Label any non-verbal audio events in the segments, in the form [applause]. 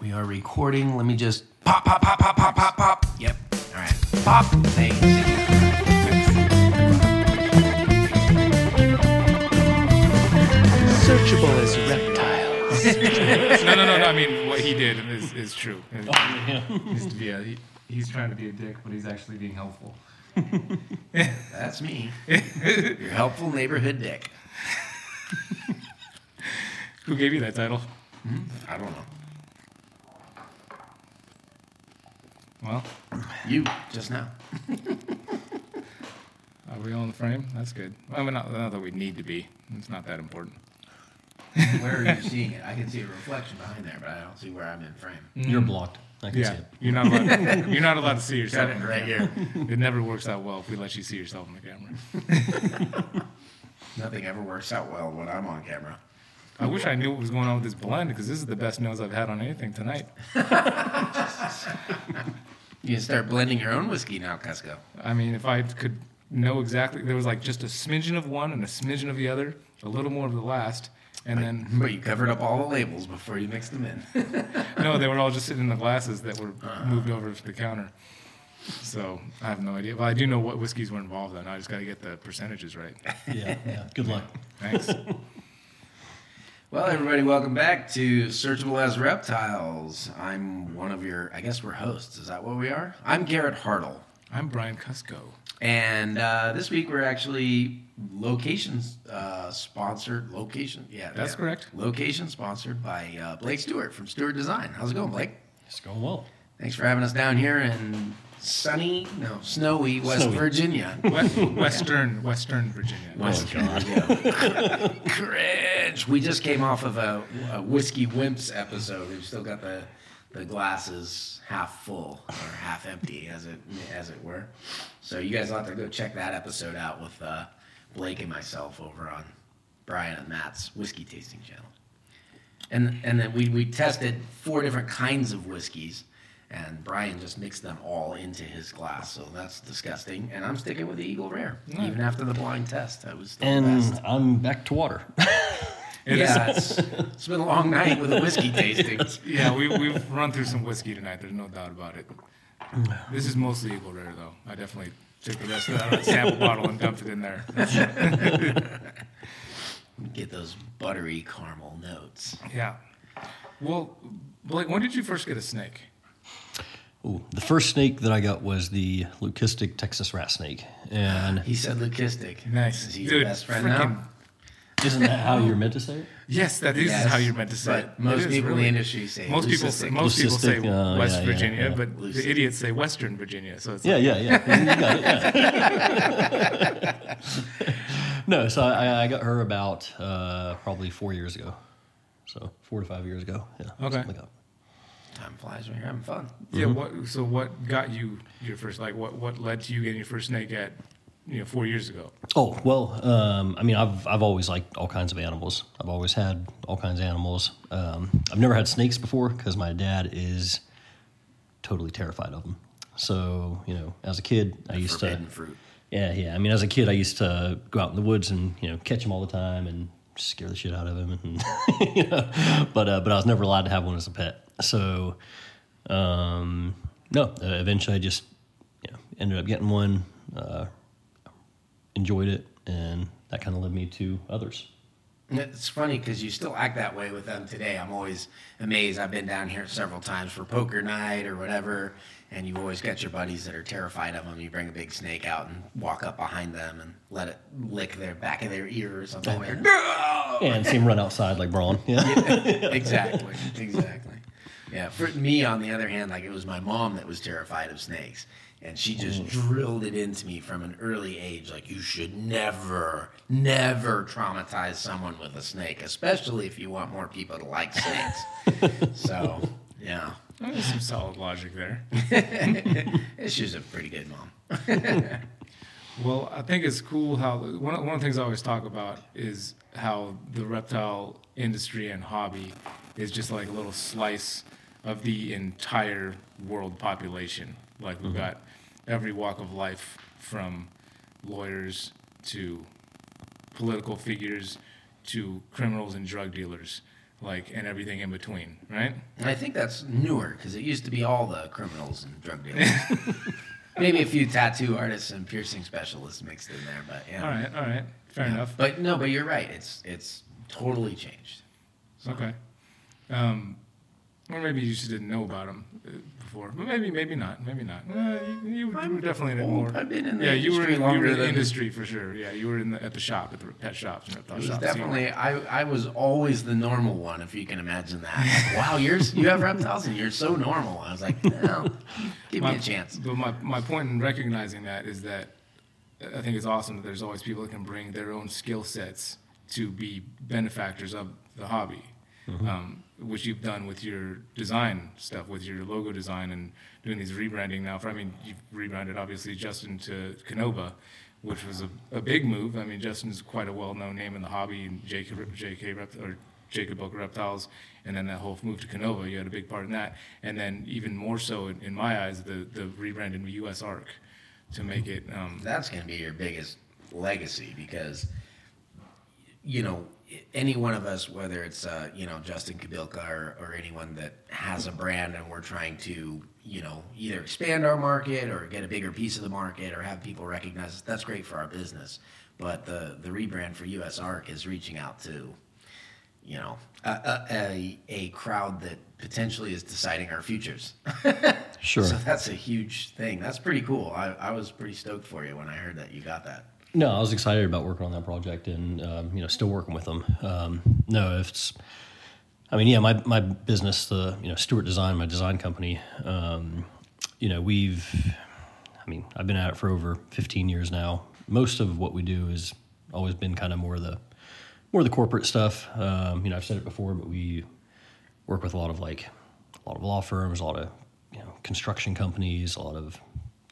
We are recording. Let me just pop, pop, pop, pop, pop, pop, pop. Yep. All right. Pop. Thanks. Searchable as reptiles. [laughs] no, no, no, no. I mean, what he did is, is true. Oh, He's, yeah, he, he's trying to be a dick, but he's actually being helpful. [laughs] That's me. Your helpful neighborhood dick. Who gave you that title? Hmm? I don't know. Well, You just now. [laughs] are we all in the frame? That's good. I mean, not, not that we need to be. It's not that important. [laughs] Where are you [laughs] seeing it? I can see a reflection behind there, but I don't see where I'm in frame. Mm. You're blocked. I can see Yeah, it. you're not allowed. you're not allowed to see yourself in the right camera. here. It never works out well if we let you see yourself in the camera. Nothing ever works out well when I'm on camera. I wish I knew what was going on with this blend because this is the best nose I've had on anything tonight. You can start blending your own whiskey now, Cusco. I mean, if I could know exactly, there was like just a smidgen of one and a smidgen of the other, a little more of the last, and then But you covered up all the labels before you mixed them in. [laughs] no, they were all just sitting in the glasses that were uh-huh. moved over to the counter. So I have no idea. But I do know what whiskeys were involved in. I just got to get the percentages right. Yeah, yeah. Good luck. Thanks. [laughs] Well, everybody, welcome back to Searchable as Reptiles. I'm one of your, I guess we're hosts. Is that what we are? I'm Garrett Hartle. I'm Brian Cusco. And uh, this week we're actually location uh, sponsored. Location, yeah, That's yeah. correct. Location sponsored by uh, Blake Stewart from Stewart Design. How's it going, Blake? It's going well. Thanks for having us down here in sunny, no, snowy West Snowy. Virginia. We- Western, Western Virginia. West [laughs] Virginia. Cringe. We just came off of a, a whiskey wimps episode. We've still got the the glasses half full or half empty, as it as it were. So you guys will have to go check that episode out with uh, Blake and myself over on Brian and Matt's whiskey tasting channel. And and then we we tested four different kinds of whiskeys. And Brian just mixed them all into his glass, so that's disgusting. And I'm sticking with the Eagle Rare, even after the blind test. I was still the And best. I'm back to water. [laughs] It is- yeah, it's, it's been a long night with the whiskey tasting. [laughs] yeah, we, we've run through some whiskey tonight. There's no doubt about it. This is mostly Eagle Rare, though. I definitely took the rest of that sample [laughs] bottle and dumped it in there. Get those buttery caramel notes. Yeah. Well, Blake, when did you first get a snake? Ooh, the first snake that I got was the leucistic Texas rat snake. And He said leucistic. Nice. Is he your Dude, best friend freaking- now? isn't that how you're meant to say it? Yes, that is Yes, how you're meant to say it. most It is people in the industry say Most people, say, leucistic. most people say uh, West yeah, yeah, Virginia, yeah. but Leucistic. the idiots say Western Virginia. So it's Yeah, like, yeah, yeah. [laughs] You got it, yeah. [laughs] no, so I, I got her about uh, probably four years ago. So four to five years ago. Yeah. Okay. Something like that. Time flies when you're having fun. yeah. What? So what got you your first? Like, what? What led to you getting your first snake at, you know, four years ago? Oh well, um, I mean, I've I've always liked all kinds of animals. I've always had all kinds of animals. Um, I've never had snakes before because my dad is totally terrified of them. So you know, as a kid, I used Forbidden to. fruit. Yeah, yeah. I mean, as a kid, I used to go out in the woods and you know catch them all the time and scare the shit out of him. And [laughs] you know, but uh, but I was never allowed to have one as a pet. So um, no, uh, eventually I just you know, ended up getting one. Uh, enjoyed it, and that kind of led me to others. It's funny because you still act that way with them today. I'm always amazed. I've been down here several times for poker night or whatever, and you've always got your buddies that are terrified of them. You bring a big snake out and walk up behind them and let it lick their back of their ear or something. And see him run outside like Braun. [laughs] Yeah. exactly, exactly. Yeah. For me, on the other hand, like it was my mom that was terrified of snakes, and she just mm. drilled it into me from an early age. Like you should never, never traumatize someone with a snake, especially if you want more people to like snakes. [laughs] so, yeah, There's some solid logic there. [laughs] she's a pretty good mom. [laughs] Well, I think it's cool how one of, one of the things I always talk about is how the reptile industry and hobby is just like a little slice of the entire world population. Like we've got every walk of life from lawyers to political figures to criminals and drug dealers. like and everything in between, right? And I think that's newer because it used to be all the criminals and drug dealers. [laughs] Maybe a few tattoo artists and piercing specialists mixed in there, but yeah. All right, all right, fair Yeah. enough. But no, but you're right. It's it's totally changed. Okay. Um, or maybe you just didn't know about them before. But maybe, maybe not. Maybe not. Uh, you, you, were definitely in it more. I've been in the yeah, you were industry in, you were in the industry for sure. Yeah, you were in the, at the shop at the pet shops and reptile It was shops. definitely I, I was always the normal one, if you can imagine that. [laughs] Wow, you're you have reptiles and you're so normal. I was like, no, give me a chance. But my, my point in recognizing that is that I think it's awesome that there's always people that can bring their own skill sets to be benefactors of the hobby, um, which you've done with your design stuff, with your logo design and doing these rebranding now. For I mean, you've rebranded obviously Justin to Canova, which was a, a big move. I mean, Justin's quite a well-known name in the hobby, and Jacob JK Rep, or Jacob Book Reptiles, and then that whole move to Canova, you had a big part in that. And then even more so in, in my eyes, the the rebranded USARK to make it. Um, That's going to be your biggest legacy because, you know, any one of us, whether it's uh, you know Justin Kobylka or, or anyone that has a brand and we're trying to you know either expand our market or get a bigger piece of the market or have people recognize us, that's great for our business. But the the rebrand for USARK is reaching out to, you know, a, a, a, a crowd that potentially is deciding our futures. [laughs] Sure. So that's a huge thing. That's pretty cool. I, I was pretty stoked for you when I heard that you got that. No, I was excited about working on that project and um, you know still working with them. Um, no, it's I mean yeah, my my business, the you know Stewart Design, my design company. Um, you know we've I mean I've been at it for over 15 years now. Most of what we do has always been kind of more the more the corporate stuff. Um, you know I've said it before, but we work with a lot of like a lot of law firms, a lot of you know construction companies, a lot of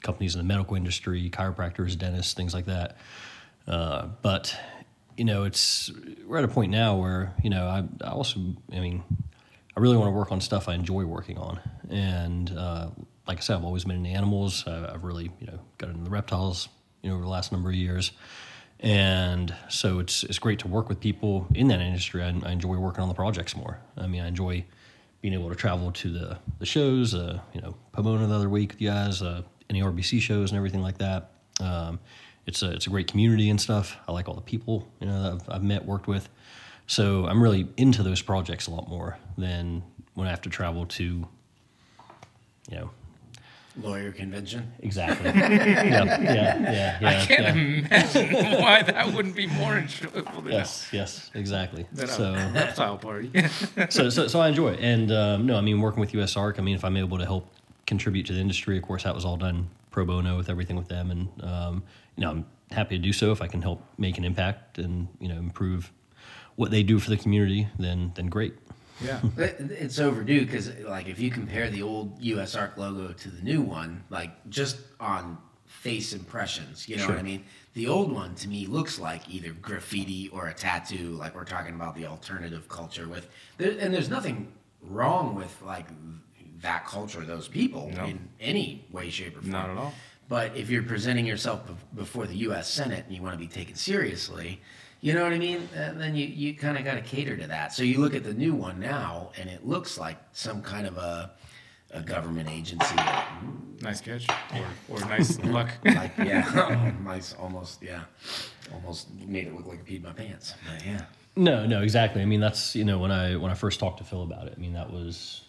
companies in the medical industry, chiropractors, dentists, things like that. Uh, but you know, it's we're at a point now where you know I, I also I mean I really want to work on stuff I enjoy working on, and uh, like I said, I've always been into animals. I, I've really you know got into the reptiles you know over the last number of years. And so it's it's great to work with people in that industry. I, I enjoy working on the projects more. I mean, I enjoy being able to travel to the the shows. Uh, you know, Pomona the other week with you guys, uh, NARBC shows and everything like that. Um, it's a it's a great community and stuff. I like all the people you know that I've, I've met, worked with. So I'm really into those projects a lot more than when I have to travel to, you know, Lawyer convention. exactly. yeah, [laughs] yeah, yeah, yeah. I can't yeah. imagine [laughs] why that wouldn't be more enjoyable than Yes, yes, exactly. that So, [laughs] a reptile party. so, so, so I enjoy it. And um, no, I mean, working with USARK, I mean, if I'm able to help contribute to the industry, of course, that was all done pro bono with everything with them. And, um, you know, I'm happy to do so if I can help make an impact and, you know, improve what they do for the community, then, then great. yeah. [laughs] It's overdue because, like, if you compare the old USARK logo to the new one, like, just on face impressions, you know what I mean? The old one to me looks like either graffiti or a tattoo, like we're talking about the alternative culture with, and there's nothing wrong with like that culture, those people No. in any way, shape, or form. Not at all. But if you're presenting yourself before the U.S. Senate and you want to be taken seriously, you know what I mean? Then you, you kind of got to cater to that. So you look at the new one now, and it looks like some kind of a, a government agency. That, Nice catch. Or, or nice [laughs] luck. like, yeah, [laughs] nice, almost, yeah, almost made it look like I peed my pants. But yeah. No, no, exactly. I mean, that's you know when I when I first talked to Phil about it. I mean, that was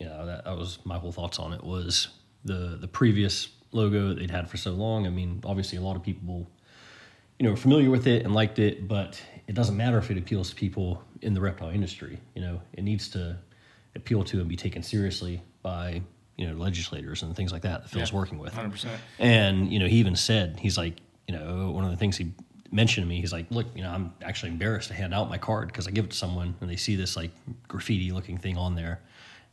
you know that, that was my whole thoughts on it was the the previous logo that they'd had for so long. I mean, obviously a lot of people you know familiar with it and liked it, but it doesn't matter if it appeals to people in the reptile industry. You know, it needs to appeal to and be taken seriously by you know legislators and things like that that Phil's Yeah, working with. 100%. And you know, he even said he's like, you know, one of the things he mentioned to me, he's like, look, you know, I'm actually embarrassed to hand out my card because I give it to someone and they see this like graffiti looking thing on there,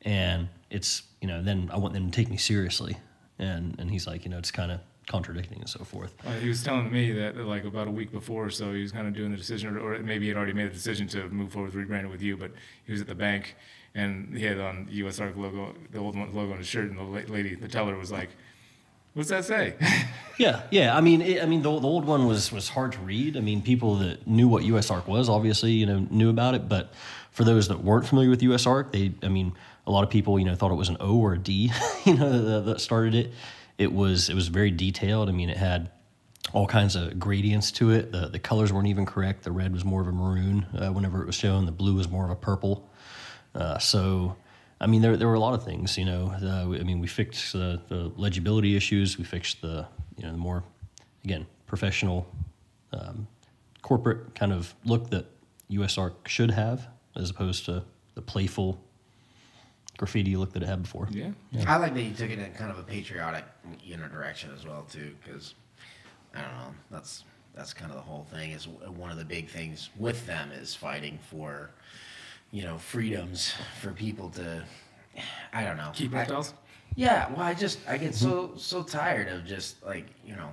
and it's you know, then I want them to take me seriously, and and he's like, you know, it's kind of contradicting and so forth. Uh, he was telling me that like about a week before or so he was kind of doing the decision, or, or maybe he had already made the decision to move forward with rebranding with you. But he was at the bank and he had on the U.S. Arc logo, the old one logo on his shirt, and the lady, the teller, was like, "What's that say?" [laughs] Yeah, yeah. I mean, it, I mean, the, the old one was was hard to read. I mean, people that knew what USARK was obviously, you know, knew about it, but for those that weren't familiar with USARK, they, I mean, a lot of people, you know, thought it was an O or a D, [laughs] you know, that, that started it. It was, it was very detailed. I mean, it had all kinds of gradients to it. The, the colors weren't even correct. The red was more of a maroon uh, whenever it was shown. The blue was more of a purple. Uh, so, I mean, there, there were a lot of things, you know. Uh, I mean, we fixed the, the legibility issues. We fixed the, you know, the more, again, professional, um, corporate kind of look that USARK should have, as opposed to the playful graffiti look that it had before. Yeah. I like that you took it in kind of a patriotic, you know, direction as well too, because I don't know. That's that's kind of the whole thing. Is one of the big things with them is fighting for, you know, freedoms for people to. I don't know. Keep I- reptiles. yeah, well, I just I get so mm-hmm. so tired of just like you know,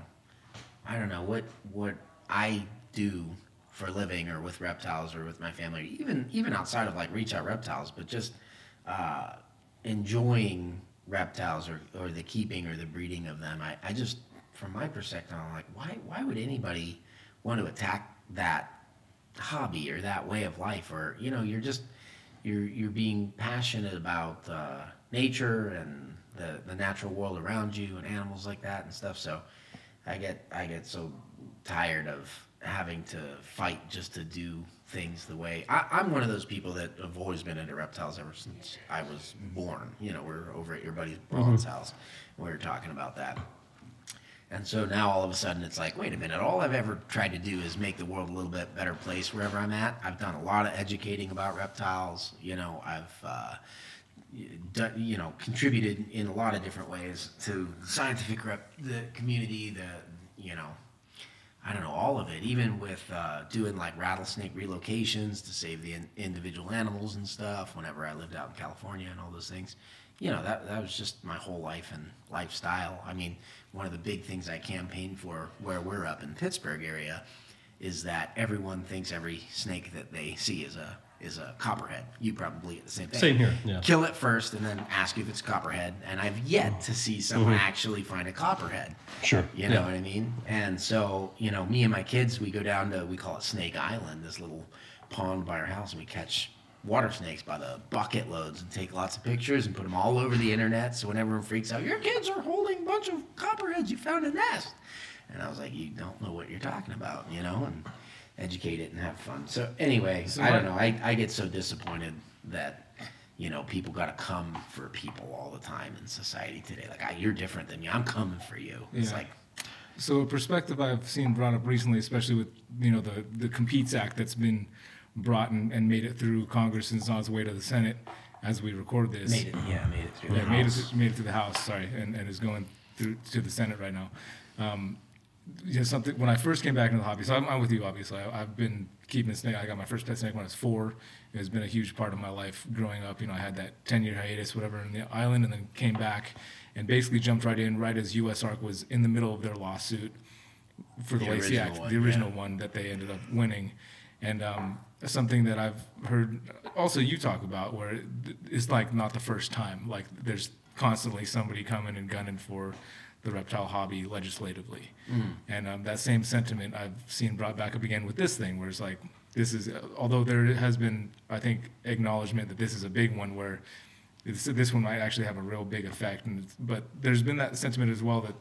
I don't know what what I do for a living or with reptiles or with my family, even even outside of like reach out reptiles, but just uh, enjoying reptiles or, or the keeping or the breeding of them. I, I just from my perspective, I'm like, why why would anybody want to attack that hobby or that way of life or you know you're just you're you're being passionate about uh, nature and the the natural world around you and animals like that and stuff so i get i get so tired of having to fight just to do things the way I, i'm one of those people that have always been into reptiles ever since i was born you know we're over at your buddy Braun's house and we were talking about that and so now all of a sudden it's like, wait a minute, all I've ever tried to do is make the world a little bit better place wherever I'm at. I've done a lot of educating about reptiles. You know, I've, uh, done, you know, contributed in a lot of different ways to the scientific rep, the community, the, you know, I don't know, all of it, even with uh, doing like rattlesnake relocations to save the in- individual animals and stuff whenever I lived out in California and all those things. You know, that, that was just my whole life and lifestyle. I mean, one of the big things I campaigned for where we're up in Pittsburgh area is that everyone thinks every snake that they see is a is a copperhead. You probably get the same thing. Same here, yeah. Kill it first and then ask if it's copperhead. And I've yet to see someone mm-hmm. actually find a copperhead. Sure. You know Yeah. what I mean? And so, you know, me and my kids, we go down to, we call it Snake Island, this little pond by our house, and we catch water snakes by the bucket loads and take lots of pictures and put them all over the internet. So when everyone freaks out, your kids are holding a bunch of copperheads, you found a nest. And I was like, you don't know what you're talking about, you know, and educate it and have fun. So anyway, So I don't know. I, I get so disappointed that, you know, people got to come for people all the time in society today. Like, I, you're different than me. I'm coming for you. It's Yeah. like, So a perspective I've seen brought up recently, especially with you know the the Competes Act that's been brought and, and made it through Congress and is on its way to the Senate as we record this. made it, yeah, made it through. Yeah, the made House. it, made it to the House, sorry, and, and is going through to the Senate right now. Um, you know, something when I first came back into the hobby, so I'm, I'm with you, obviously. I, I've been keeping a snake. I got my first pet snake when I was four. It has been a huge part of my life growing up. You know, I had that 10 year hiatus, whatever, in the island, and then came back and basically jumped right in right as USARK was in the middle of their lawsuit for the, The Lacey original Act, one, the original yeah. one that they ended up winning. And um, something that I've heard also you talk about, where it's like not the first time. Like there's constantly somebody coming and gunning for the reptile hobby legislatively. And um, that same sentiment I've seen brought back up again with this thing, where it's like, this is, although there has been, I think, acknowledgement that this is a big one where this one might actually have a real big effect. And it's, but there's been that sentiment as well that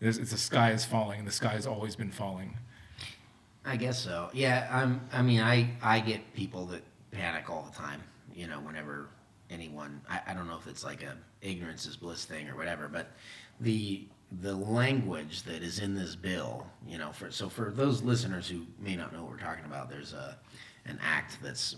there's, it's the sky is falling, and the sky has always been falling. I guess so. Yeah, I'm. I mean, I I get people that panic all the time. You know, whenever anyone. I, I don't know if it's like a ignorance is bliss thing or whatever, but the the language that is in this bill. You know, for so for those listeners who may not know what we're talking about, there's a an act that's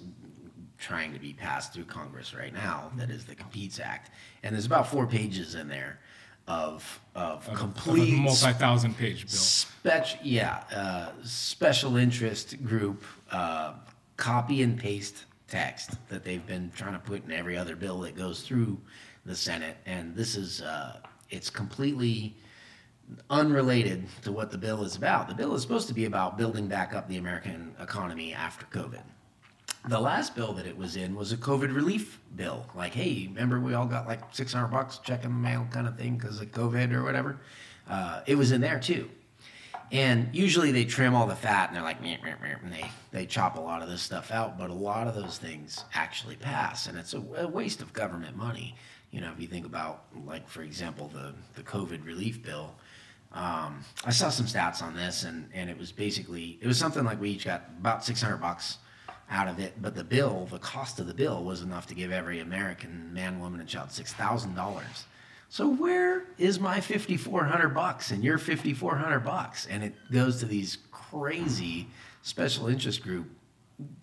trying to be passed through Congress right now. That is the Competes Act, and there's about four pages in there of of, Of- complete multi-thousand page bill. Spec- yeah, uh, special interest group uh, copy and paste text that they've been trying to put in every other bill that goes through the Senate, and this is uh, it's completely unrelated to what the bill is about. The bill is supposed to be about building back up the American economy after COVID. The last bill that it was in was a COVID relief bill. Like, hey, remember we all got like 600 bucks check in the mail kind of thing because of COVID or whatever? Uh, it was in there too. And usually they trim all the fat and they're like, meh, meh, meh, and they, they chop a lot of this stuff out. But a lot of those things actually pass. And it's a, a waste of government money. You know, if you think about, like, for example, the, the COVID relief bill, um, I saw some stats on this, and, and it was basically, it was something like we each got about 600 bucks out of it, but the bill, the cost of the bill was enough to give every American man, woman, and child $6,000. So where is my 5400 bucks and your 5400 bucks? And it goes to these crazy special interest group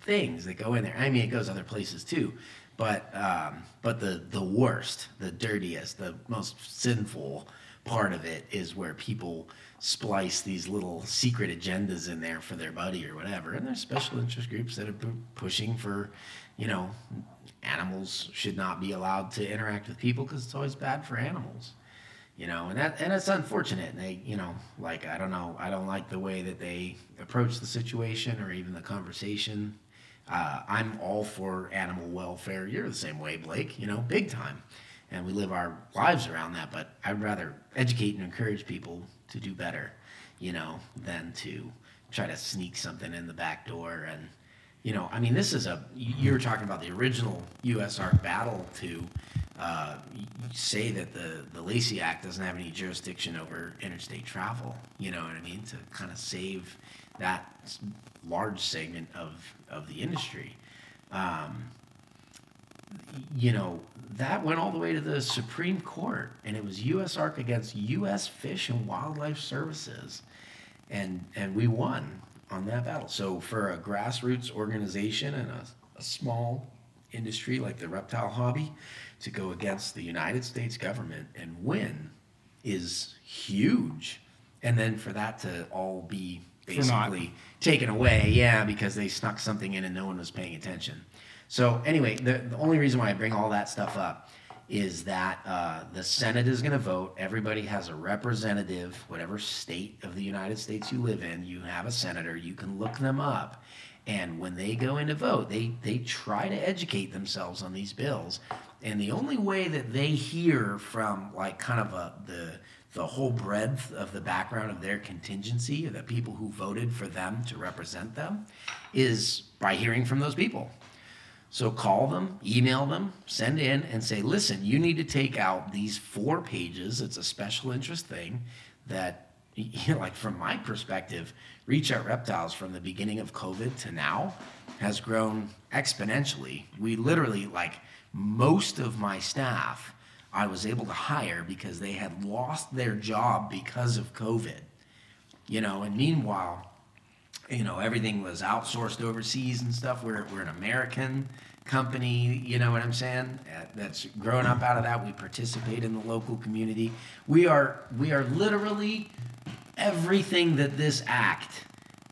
things that go in there. I mean, it goes other places too, but um, but the the worst, the dirtiest, the most sinful part of it is where people splice these little secret agendas in there for their buddy or whatever. And there's special interest groups that are pu- pushing for, you know, animals should not be allowed to interact with people because it's always bad for animals. You know, and that and it's unfortunate. And they, you know, like I don't know, I don't like the way that they approach the situation or even the conversation. Uh, I'm all for animal welfare. You're the same way, Blake. You know, big time and we live our lives around that. But I'd rather educate and encourage people to do better, you know, than to try to sneak something in the back door. And, you know, I mean, this is a, you were talking about the original U.S. Battle to uh, say that the, the Lacey Act doesn't have any jurisdiction over interstate travel, you know what I mean? To kind of save that large segment of, of the industry. Um, you know, that went all the way to the Supreme Court, and it was USARK against U.S. Fish and Wildlife Services, and and we won on that battle. So for a grassroots organization and a, a small industry like the reptile hobby to go against the United States government and win is huge, and then for that to all be. Basically taken away, yeah, because they snuck something in and no one was paying attention. So anyway, the, the only reason why I bring all that stuff up is that uh, the Senate is going to vote. Everybody has a representative, whatever state of the United States you live in, you have a senator. You can look them up, and when they go in to vote, they they try to educate themselves on these bills. And the only way that they hear from like kind of a the the whole breadth of the background of their contingency, the people who voted for them to represent them, is by hearing from those people. So call them, email them, send in, and say, listen, you need to take out these four pages. It's a special interest thing that, [laughs] you know, like from my perspective, Reach Out Reptiles from the beginning of COVID to now has grown exponentially. We literally, like most of my staff, I was able to hire because they had lost their job because of COVID. You know, and meanwhile, you know everything was outsourced overseas and stuff. We're, we're an american company you know what i'm saying? That's growing up out of that. We participate in the local community. We are we are literally everything that this act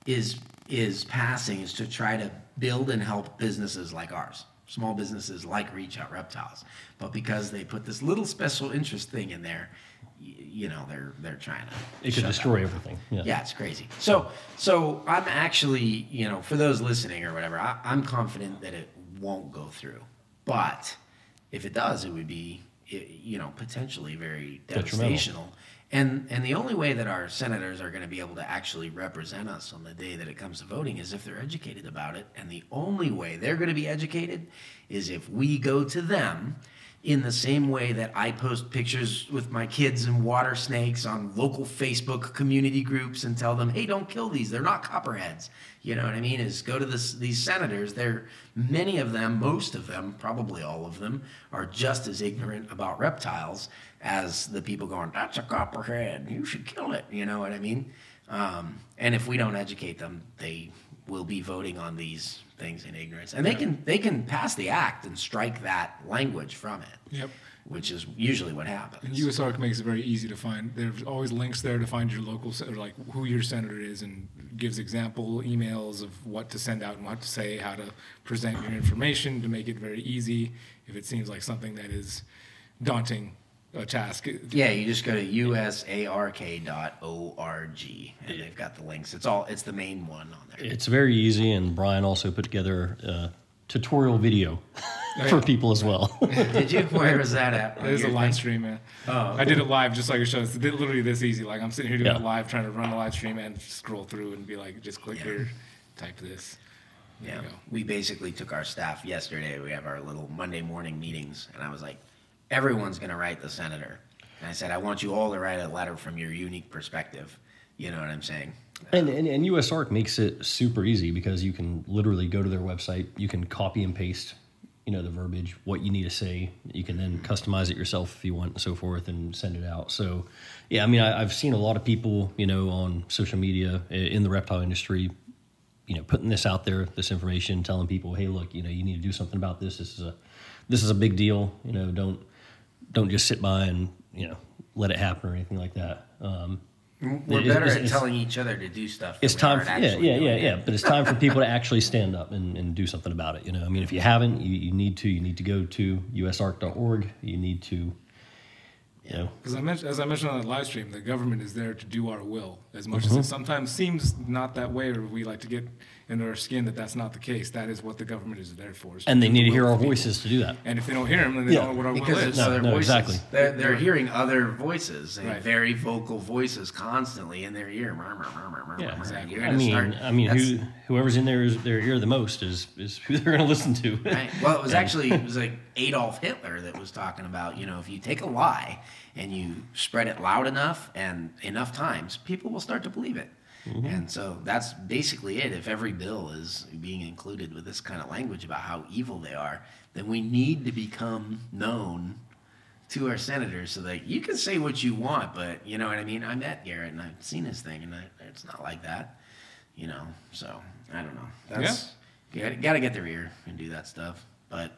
is is passing is to try to build and help businesses like ours small businesses like reach out reptiles but because they put this little special interest thing in there you know they're they're trying to It could destroy everything. Yeah. yeah, it's crazy. So, so I'm actually, you know, for those listening or whatever, I, I'm confident that it won't go through. But if it does, it would be, you know, potentially very Detrimental. devastational. And and the only way that our senators are going to be able to actually represent us on the day that it comes to voting is if they're educated about it. And the only way they're going to be educated is if we go to them in the same way that I post pictures with my kids and water snakes on local Facebook community groups and tell them, "Hey, don't kill these. They're not copperheads." You know what I mean? Is go to this, these senators. They're many of them, most of them, probably all of them, are just as ignorant about reptiles as the people going, "That's a copperhead. You should kill it." You know what I mean? Um, and if we don't educate them, they will be voting on these things in ignorance, and they can they can pass the act and strike that language from it. Yep. Which is usually what happens. And USARK makes it very easy to find. There's always links there to find your local, like who your senator is, and gives example emails of what to send out and what to say, how to present your information to make it very easy. If it seems like something that is daunting a task, Yeah, you just go to usark.org and they've got the links. It's all it's the main one on there. It's very easy, and Brian also put together a tutorial video oh, for people as well. [laughs] Did you? Where was that at? It was a live thing? stream, man. Oh, I did it live just like your show. It's literally this easy. Like I'm sitting here doing Yeah. it live, trying to run a live stream and scroll through and be like, just click Yeah. here, type this. There Yeah, we basically took our staff yesterday. We have our little Monday morning meetings, and I was like, everyone's going to write the senator. And I said, I want you all to write a letter from your unique perspective. You know what I'm saying? And, and, and makes it super easy because you can literally go to their website, you can copy and paste, you know, the verbiage, what you need to say. You can then customize it yourself if you want and so forth and send it out. So, yeah, I mean, I, I've seen a lot of people, you know, on social media in the reptile industry, you know, putting this out there, this information, telling people, hey, look, you know, you need to do something about this. This is a, this is a big deal. You know, don't, don't just sit by and, you know, let it happen or anything like that. Um, We're It- better it's- at it's- telling each other to do stuff. it's time for, yeah yeah yeah doing yeah but it's time for people to actually stand up and, and do something about it you know i mean if you haven't you, you need to you need to go to usark.org you need to you know Because I mentioned, as I mentioned on that live stream, the government is there to do our will. As much Mm-hmm. as it sometimes seems not that way, or we like to get into our skin that that's not the case. That is what the government is there for. is and they need to hear our people. voices to do that And if they don't hear them, then they Yeah. don't know what our will because is. it's No, other no, exactly. They're, they're hearing other voices, and Right. very vocal voices constantly in their ear. Yeah exactly. I mean start- i mean who, whoever's in there is their ear the most is is who they're going to listen to Right. Well, it was [laughs] actually it was like Adolf Hitler that was talking about. You know, if you take a lie and you spread it loud enough and enough times, people will start to believe it. Mm-hmm. And so that's basically it. If every bill is being included with this kind of language about how evil they are, then we need to become known to our senators so that you can say what you want, but you know what I mean. I met Garrett and I've seen his thing, and I, it's not like that. You know, so I don't know. That's you got to get their ear and do that stuff. But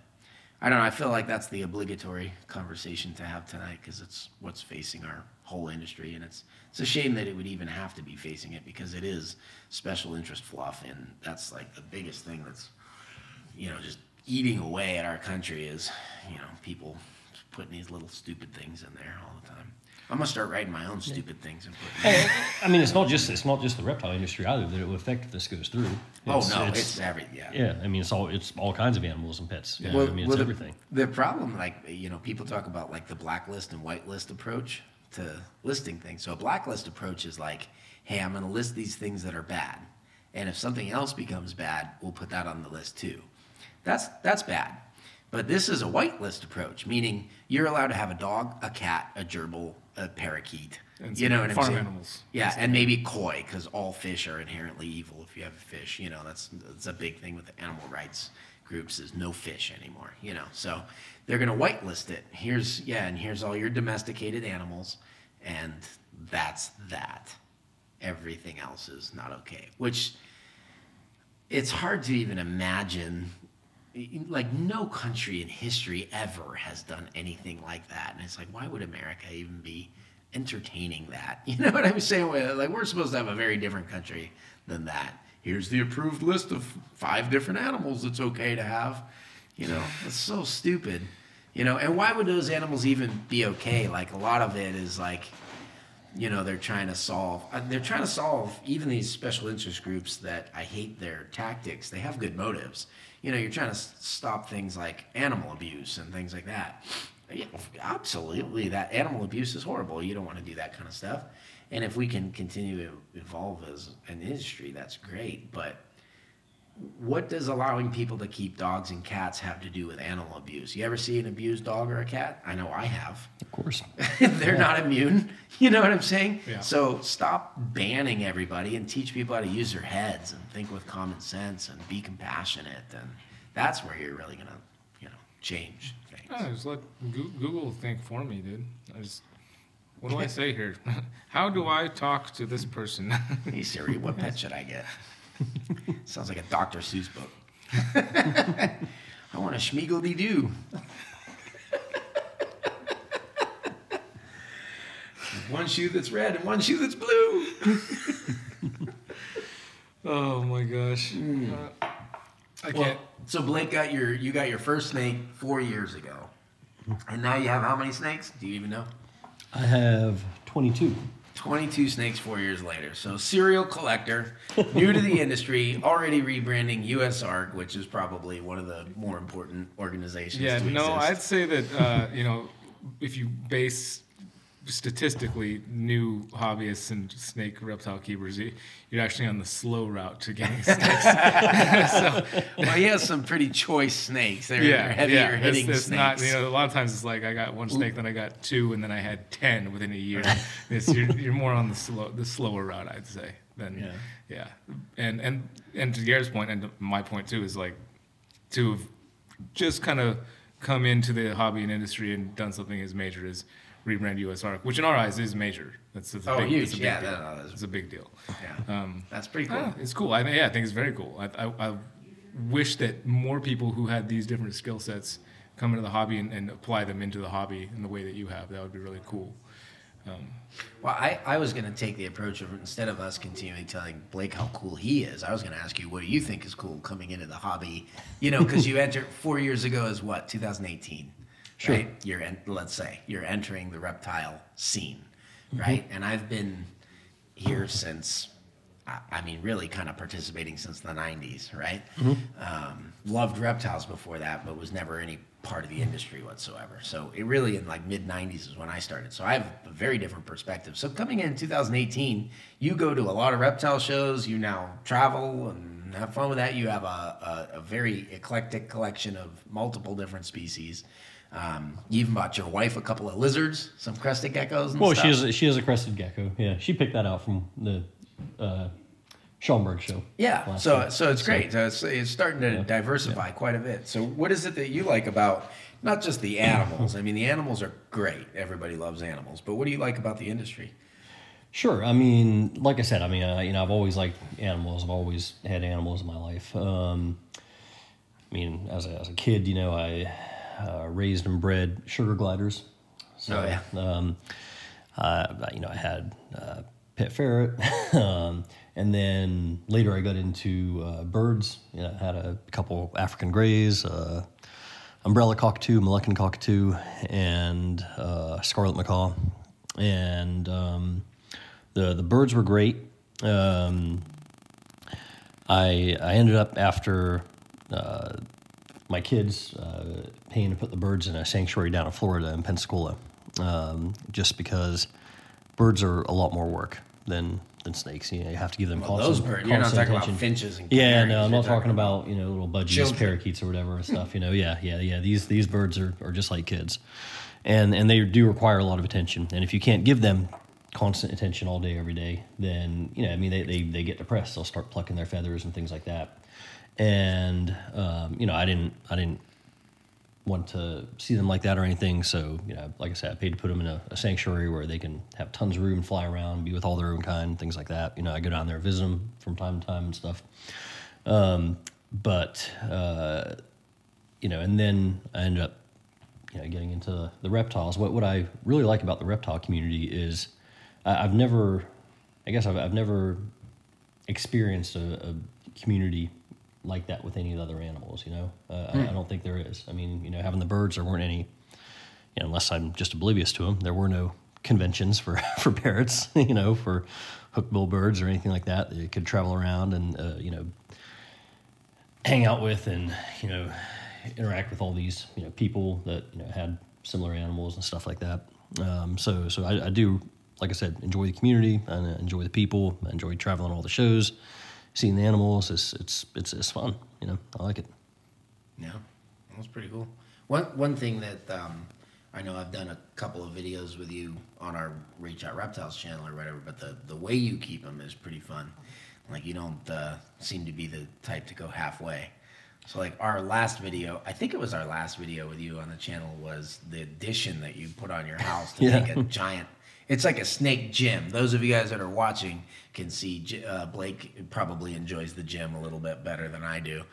I don't know. I feel like that's the obligatory conversation to have tonight because it's what's facing our whole industry, and it's it's a shame that it would even have to be facing it because it is special interest fluff, and that's like the biggest thing that's you know just eating away at our country is you know people putting these little stupid things in there all the time. I'm gonna start writing my own stupid things and i mean it's not just it's not just the reptile industry either that it will affect if this goes through. Oh no, it's, every yeah. yeah i mean it's all it's all kinds of animals and pets. Know, Well, i mean well, it's the- everything. The, problem, like you know, people talk about like the blacklist and whitelist approach to listing things. So a blacklist approach is like, hey, I'm going to list these things that are bad, and if something else becomes bad, we'll put that on the list too. That's that's bad. But this is a whitelist approach, meaning you're allowed to have a dog, a cat, a gerbil, a parakeet. And you know what I'm farm saying? animals. Yeah, and maybe koi, because all fish are inherently evil. If you have a fish, you know that's that's a big thing with the animal rights groups is no fish anymore. You know, so they're gonna whitelist it. Here's yeah, and here's all your domesticated animals, and that's that. Everything else is not okay. Which it's hard to even imagine. Like no country in history ever has done anything like that, and it's like, why would America even be entertaining that? [laughs] You know what I'm saying? Like we're supposed to have a very different country than that. Here's the approved list of five different animals it's okay to have. You know, it's so stupid. You know, and why would those animals even be okay? Like a lot of it is like, you know, they're trying to solve. uh, They're trying to solve even these special interest groups that I hate their tactics. They have good motives. You know, you're trying to stop things like animal abuse and things like that. Yeah, absolutely, that animal abuse is horrible. You don't want to do that kind of stuff. And if we can continue to evolve as an industry, that's great. But what does allowing people to keep dogs and cats have to do with animal abuse? You ever see an abused dog or a cat? I know I have. of course [laughs] They're not immune. You know what I'm saying? Yeah. So stop banning everybody and teach people how to use their heads and think with common sense and be compassionate. And that's where you're really gonna, you know, change things. Oh, just let Google think for me, dude. I just, what do I say here? [laughs] How do I talk to this person? [laughs] Hey Siri, what pet should I get? [laughs] Sounds like a Dr. Seuss book. [laughs] I want a Schmeagledy Doo. [laughs] one shoe that's red and one shoe that's blue. oh my gosh. Hmm. Uh, I Well, can't. so Blake got your you got your first snake four years ago, and now you have how many snakes? Do you even know? i have 22 22 snakes four years later. So, serial collector, new to the [laughs] industry, already rebranding USARK, which is probably one of the more important organizations. Yeah, to no, exist. I'd say that uh, you know, if you base statistically new hobbyists and snake reptile keepers, you- you're actually on the slow route to getting [laughs] snakes. [laughs] so, well, he has some pretty choice snakes. They're, yeah, they're heavier yeah, it's, hitting it's snakes. not. You know, a lot of times it's like I got one snake, then I got two, and then I had ten within a year. [laughs] it's, you're, you're more on the slow, the slower route, I'd say. Than Yeah. yeah, and and and to Garrett's point, and my point too, is like to have just kind of come into the hobby and industry and done something as major as rebrand USARK, which in our eyes is major. That's, that's a Oh, big, huge. Big Yeah, deal. no, no, that's- it's a big deal. yeah. Um, That's pretty cool. yeah, it's cool. I yeah, I think it's very cool. I, I, I wish that more people who had these different skill sets come into the hobby and, and apply them into the hobby in the way that you have. That would be really cool. Well, I, I was going to take the approach of instead of us continually telling Blake how cool he is, I was going to ask you, what do you think is cool coming into the hobby? You know, because you [laughs] entered four years ago is what, 2018? Sure. Right? You're, en- let's say, you're entering the reptile scene, Mm-hmm. right? And I've been here since, I, I mean, really kind of participating since the 90s, right? Mm-hmm. Um, loved reptiles before that, but was never any part of the industry whatsoever. So it really in like mid 90s is when I started. So I have a very different perspective. So coming in 2018, you go to a lot of reptile shows. You now travel and have fun with that. You have a, a, a very eclectic collection of multiple different species. Um, you even bought your wife a couple of lizards, some crested geckos. And Well, stuff. she has a, she has a crested gecko. Yeah, she picked that out from the uh, Schaumburg show. Yeah, so year. so it's great. So it's, it's starting to Yeah. diversify quite a bit. So what is it that you like about not just the animals? I mean, the animals are great. Everybody loves animals, but what do you like about the industry? Sure. I mean, like I said, I mean, uh, you know, I've always liked animals. I've always had animals in my life. Um, I mean, as a, as a kid, you know, I uh, raised and bred sugar gliders. So, Oh, yeah. um, uh, you know, I had uh, pet ferret, [laughs] um, and then later I got into uh, birds. You know, I had a couple African grays, uh, umbrella cockatoo, Moluccan cockatoo, and uh, scarlet macaw, and um, the the birds were great. Um, I I ended up after uh, my kids uh, paying to put the birds in a sanctuary down in Florida in Pensacola, um, just because birds are a lot more work than than snakes. You, know, you have to give them Well, constant, those birds. You're not talking about attention. finches and Yeah, no, I'm not talking about you know little budgies, Children. parakeets, or whatever and [laughs] stuff. You know, yeah, yeah, yeah. These these birds are, are just like kids, and and they do require a lot of attention. And if you can't give them constant attention all day, every day, then you know, I mean, they they, they get depressed. They'll start plucking their feathers and things like that. And um, you know, I didn't I didn't want to see them like that or anything. So, you know, like I said, I paid to put them in a, a sanctuary where they can have tons of room, fly around, be with all their own kind, things like that. You know, I go down there, visit them from time to time and stuff. Um, but, uh, you know, and then I ended up, you know, getting into the reptiles. What, what I really like about the reptile community is I, I've never, I guess I've, I've never experienced a, a community like that with any of the other animals. You know, uh, I, I don't think there is. I mean, you know, having the birds, there weren't any. You know, unless I'm just oblivious to them, there were no conventions for [laughs] for parrots. [laughs] You know, for hookbill birds or anything like that that you could travel around and uh, you know hang out with and you know interact with all these you know people that you know had similar animals and stuff like that. Um, so so I, I do like I said enjoy the community and enjoy the people. I enjoy traveling all the shows, seeing the animals. It's it's it's it's fun. You know I like it. Yeah, that's pretty cool. One one thing that um, I know I've done a couple of videos with you on our Reach Out Reptiles channel or whatever, but the the way you keep them is pretty fun. Like you don't uh, seem to be the type to go halfway. So like our last video, I think it was our last video with you on the channel was the addition that you put on your house to [laughs] Yeah. make a giant. It's like a snake gym. Those of you guys that are watching can see uh, Blake probably enjoys the gym a little bit better than I do.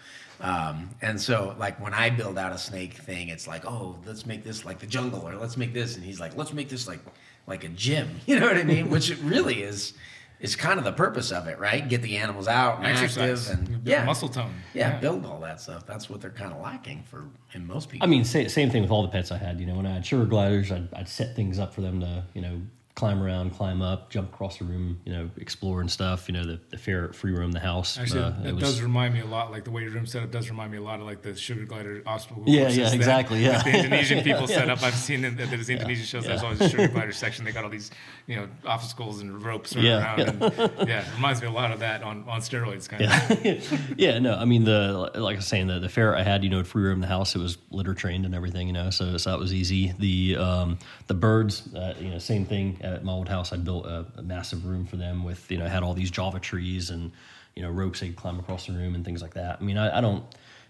Um, and so, like when I build out a snake thing, it's like, oh, let's make this like the jungle, or let's make this, and he's like, let's make this like like a gym. [laughs] You know what I mean? Which it really is. Is kind of the purpose of it, right? Get the animals out and Exercise, active, and build yeah, muscle tone. yeah, Yeah. build all that stuff. That's what they're kind of lacking for in most people. I mean, sa- same thing with all the pets I had. You know, when I had sugar gliders, I'd, I'd set things up for them to, you know, climb around, climb up, jump across the room, you know, explore and stuff. You know, the, the fair free roam the house. Actually, Uh, that it was- does remind me a lot. Like the way weight room setup does remind me a lot of like the sugar glider obstacle. Yeah, yeah, that- exactly, yeah. that the Indonesian people [laughs] set up. I've seen in there's Indonesian shows. There's always a sugar [laughs] glider section. They got all these, you know, obstacles and ropes Yeah, around. yeah. And, [laughs] yeah, it reminds me a lot of that on, on steroids, kind of. yeah, yeah. No, I mean the like I was saying the the fair I had, you know, free room the house. It was litter trained and everything, you know, so so that was easy. The um, the birds, uh, you know, same thing at my old house. I built a, a massive room for them with you know had all these Java trees and you know ropes they could climb across the room and things like that. I mean, I, I don't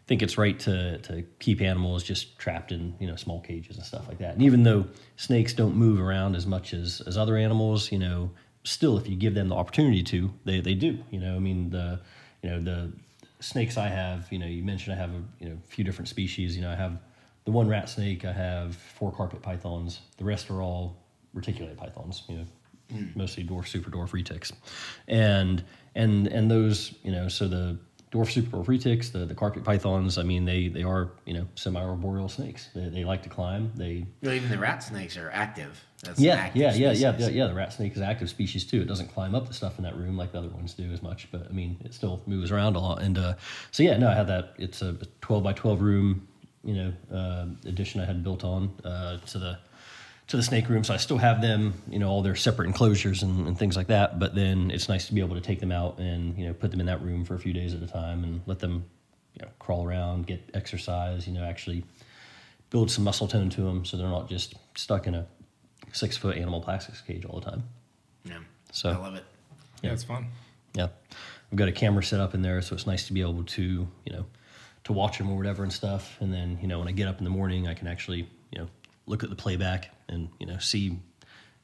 think it's right to to keep animals just trapped in you know small cages and stuff like that. And even though snakes don't move around as much as as other animals, you know, still if you give them the opportunity to, they they do. You know, I mean the you know the snakes I have. You know, you mentioned I have a you know few different species. You know, I have the one rat snake. I have four carpet pythons. The rest are all reticulated pythons. You know, mostly dwarf, super dwarf retics, and and and those you know so the dwarf super dwarf retics, the the carpet pythons. I mean, they they are you know semi arboreal snakes. They, they like to climb. They Well, even the rat snakes are active. That's yeah, active yeah, yeah, yeah, yeah, yeah. The rat snake is an active species too. It doesn't climb up the stuff in that room like the other ones do as much, but I mean, it still moves around a lot. And uh, so yeah, no, I had that. It's a twelve by twelve room, you know, uh, addition I had built on uh, to the to the snake room. So I still have them, you know, all their separate enclosures and, and things like that. But then it's nice to be able to take them out and you know put them in that room for a few days at a time and let them, you know, crawl around, get exercise. You know, actually build some muscle tone to them so they're not just stuck in a six foot animal plastics cage all the time. Yeah. So- I love it. Yeah, it's fun. Yeah, I've got a camera set up in there, so it's nice to be able to you know to watch them or whatever and stuff. And then you know when I get up in the morning, I can actually you know look at the playback and you know see